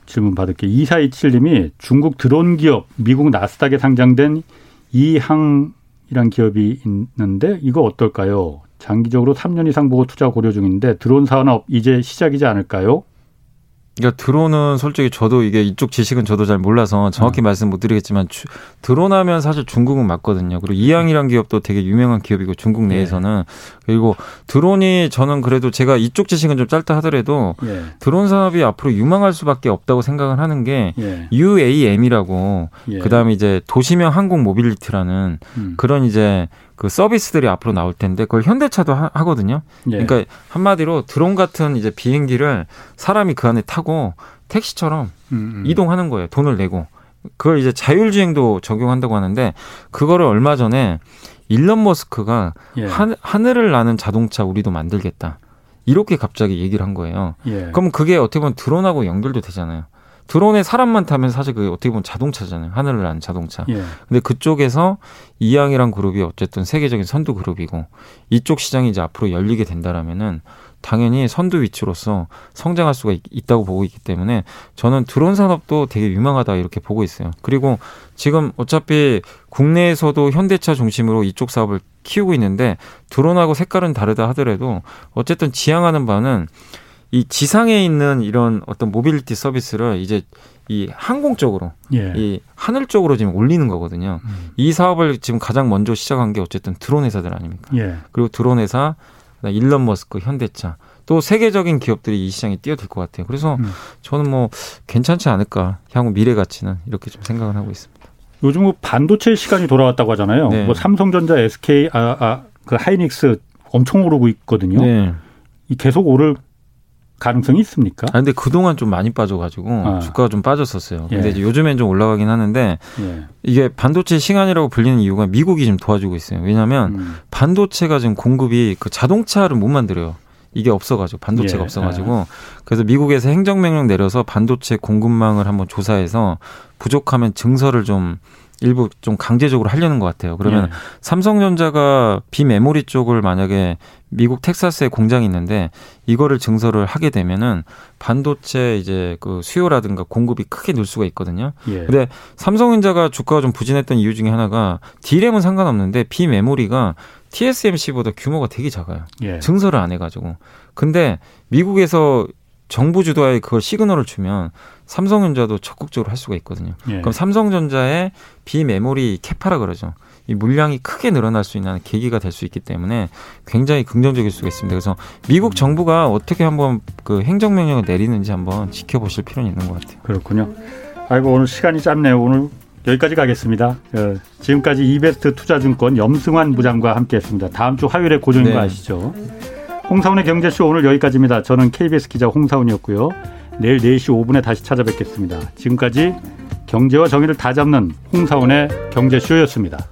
질문 받을게요. 2427님이 중국 드론 기업 미국 나스닥에 상장된 이항이란 기업이 있는데 이거 어떨까요? 장기적으로 3년 이상 보고 투자 고려 중인데 드론 산업 이제 시작이지 않을까요?
그러니까 드론은 솔직히 저도 이게 이쪽 지식은 저도 잘 몰라서 정확히 어. 말씀 못 드리겠지만 주, 드론 하면 사실 중국은 맞거든요. 그리고 이항이란 기업도 되게 유명한 기업이고 중국 예. 내에서는 예. 그리고 드론이 저는 그래도 제가 이쪽 지식은 좀 짧다 하더라도 예. 드론 산업이 앞으로 유망할 수밖에 없다고 생각을 하는 게 예. UAM이라고 예. 그다음에 이제 도심형 항공 모빌리티라는 음. 그런 이제 그 서비스들이 앞으로 나올 텐데 그걸 현대차도 하, 거든요 예. 그러니까 한마디로 드론 같은 이제 비행기를 사람이 그 안에 타고 택시처럼 음, 음. 이동하는 거예요. 돈을 내고. 그걸 이제 자율주행도 적용한다고 하는데 그거를 얼마 전에 일론 머스크가 예. 하, 하늘을 나는 자동차 우리도 만들겠다. 이렇게 갑자기 얘기를 한 거예요. 예. 그럼 그게 어떻게 보면 드론하고 연결도 되잖아요. 드론에 사람만 타면 사실 그게 어떻게 보면 자동차잖아요. 하늘을 나는 자동차. 예. 근데 그쪽에서 이양이란 그룹이 어쨌든 세계적인 선두 그룹이고 이쪽 시장이 이제 앞으로 열리게 된다라면은 당연히 선두 위치로서 성장할 수가 있, 다고 보고 있기 때문에 저는 드론 산업도 되게 유망하다 이렇게 보고 있어요. 그리고 지금 어차피 국내에서도 현대차 중심으로 이쪽 사업을 키우고 있는데 드론하고 색깔은 다르다 하더라도 어쨌든 지향하는 바는 이 지상에 있는 이런 어떤 모빌리티 서비스를 이제 이 항공 쪽으로 예. 이 하늘 쪽으로 지금 올리는 거거든요. 음. 이 사업을 지금 가장 먼저 시작한 게 어쨌든 드론 회사들 아닙니까? 예. 그리고 드론 회사, 일론 머스크, 현대차 또 세계적인 기업들이 이 시장에 뛰어들 것 같아요. 그래서 음. 저는 뭐 괜찮지 않을까 향후 미래 가치는 이렇게 좀 생각을 하고 있습니다.
요즘 뭐 반도체 시간이 돌아왔다고 하잖아요. 네. 뭐 삼성전자, SK, 아, 아, 그 하이닉스 엄청 오르고 있거든요. 네. 이 계속 오를 가능성이 있습니까?
아, 근데 그동안 좀 많이 빠져가지고 아. 주가가 좀 빠졌었어요. 근데 예. 이제 요즘엔 좀 올라가긴 하는데 예. 이게 반도체 시간이라고 불리는 이유가 미국이 좀 도와주고 있어요. 왜냐하면 음. 반도체가 지금 공급이 그 자동차를 못 만들어요. 이게 없어가지고 반도체가 예. 없어가지고 그래서 미국에서 행정명령 내려서 반도체 공급망을 한번 조사해서 부족하면 증설을 좀 일부 좀 강제적으로 하려는 것 같아요. 그러면 예. 삼성전자가 비메모리 쪽을 만약에 미국 텍사스에 공장이 있는데 이거를 증설을 하게 되면은 반도체 이제 그 수요라든가 공급이 크게 늘 수가 있거든요. 예. 근데 삼성전자가 주가가 좀 부진했던 이유 중에 하나가 디램은 상관없는데 비메모리가 TSMC보다 규모가 되게 작아요. 예. 증설을 안 해가지고. 근데 미국에서 정부 주도하에 그걸 시그널을 주면 삼성전자도 적극적으로 할 수가 있거든요. 예. 그럼 삼성전자의 비메모리 캐파라 그러죠. 이 물량이 크게 늘어날 수 있는 계기가 될 수 있기 때문에 굉장히 긍정적일 수가 있습니다. 그래서 미국 정부가 어떻게 한번 그 행정명령을 내리는지 한번 지켜보실 필요는 있는 것 같아요.
그렇군요. 아이고 오늘 시간이 짧네요. 오늘 여기까지 가겠습니다. 어, 지금까지 이베스트 투자증권 염승환 부장과 함께했습니다. 다음 주 화요일에 고정인 네. 거 아시죠? 홍사훈의 경제쇼 오늘 여기까지입니다. 저는 KBS 기자 홍사훈이었고요. 내일 4시 5분에 다시 찾아뵙겠습니다. 지금까지 경제와 정의를 다 잡는 홍사훈의 경제쇼였습니다.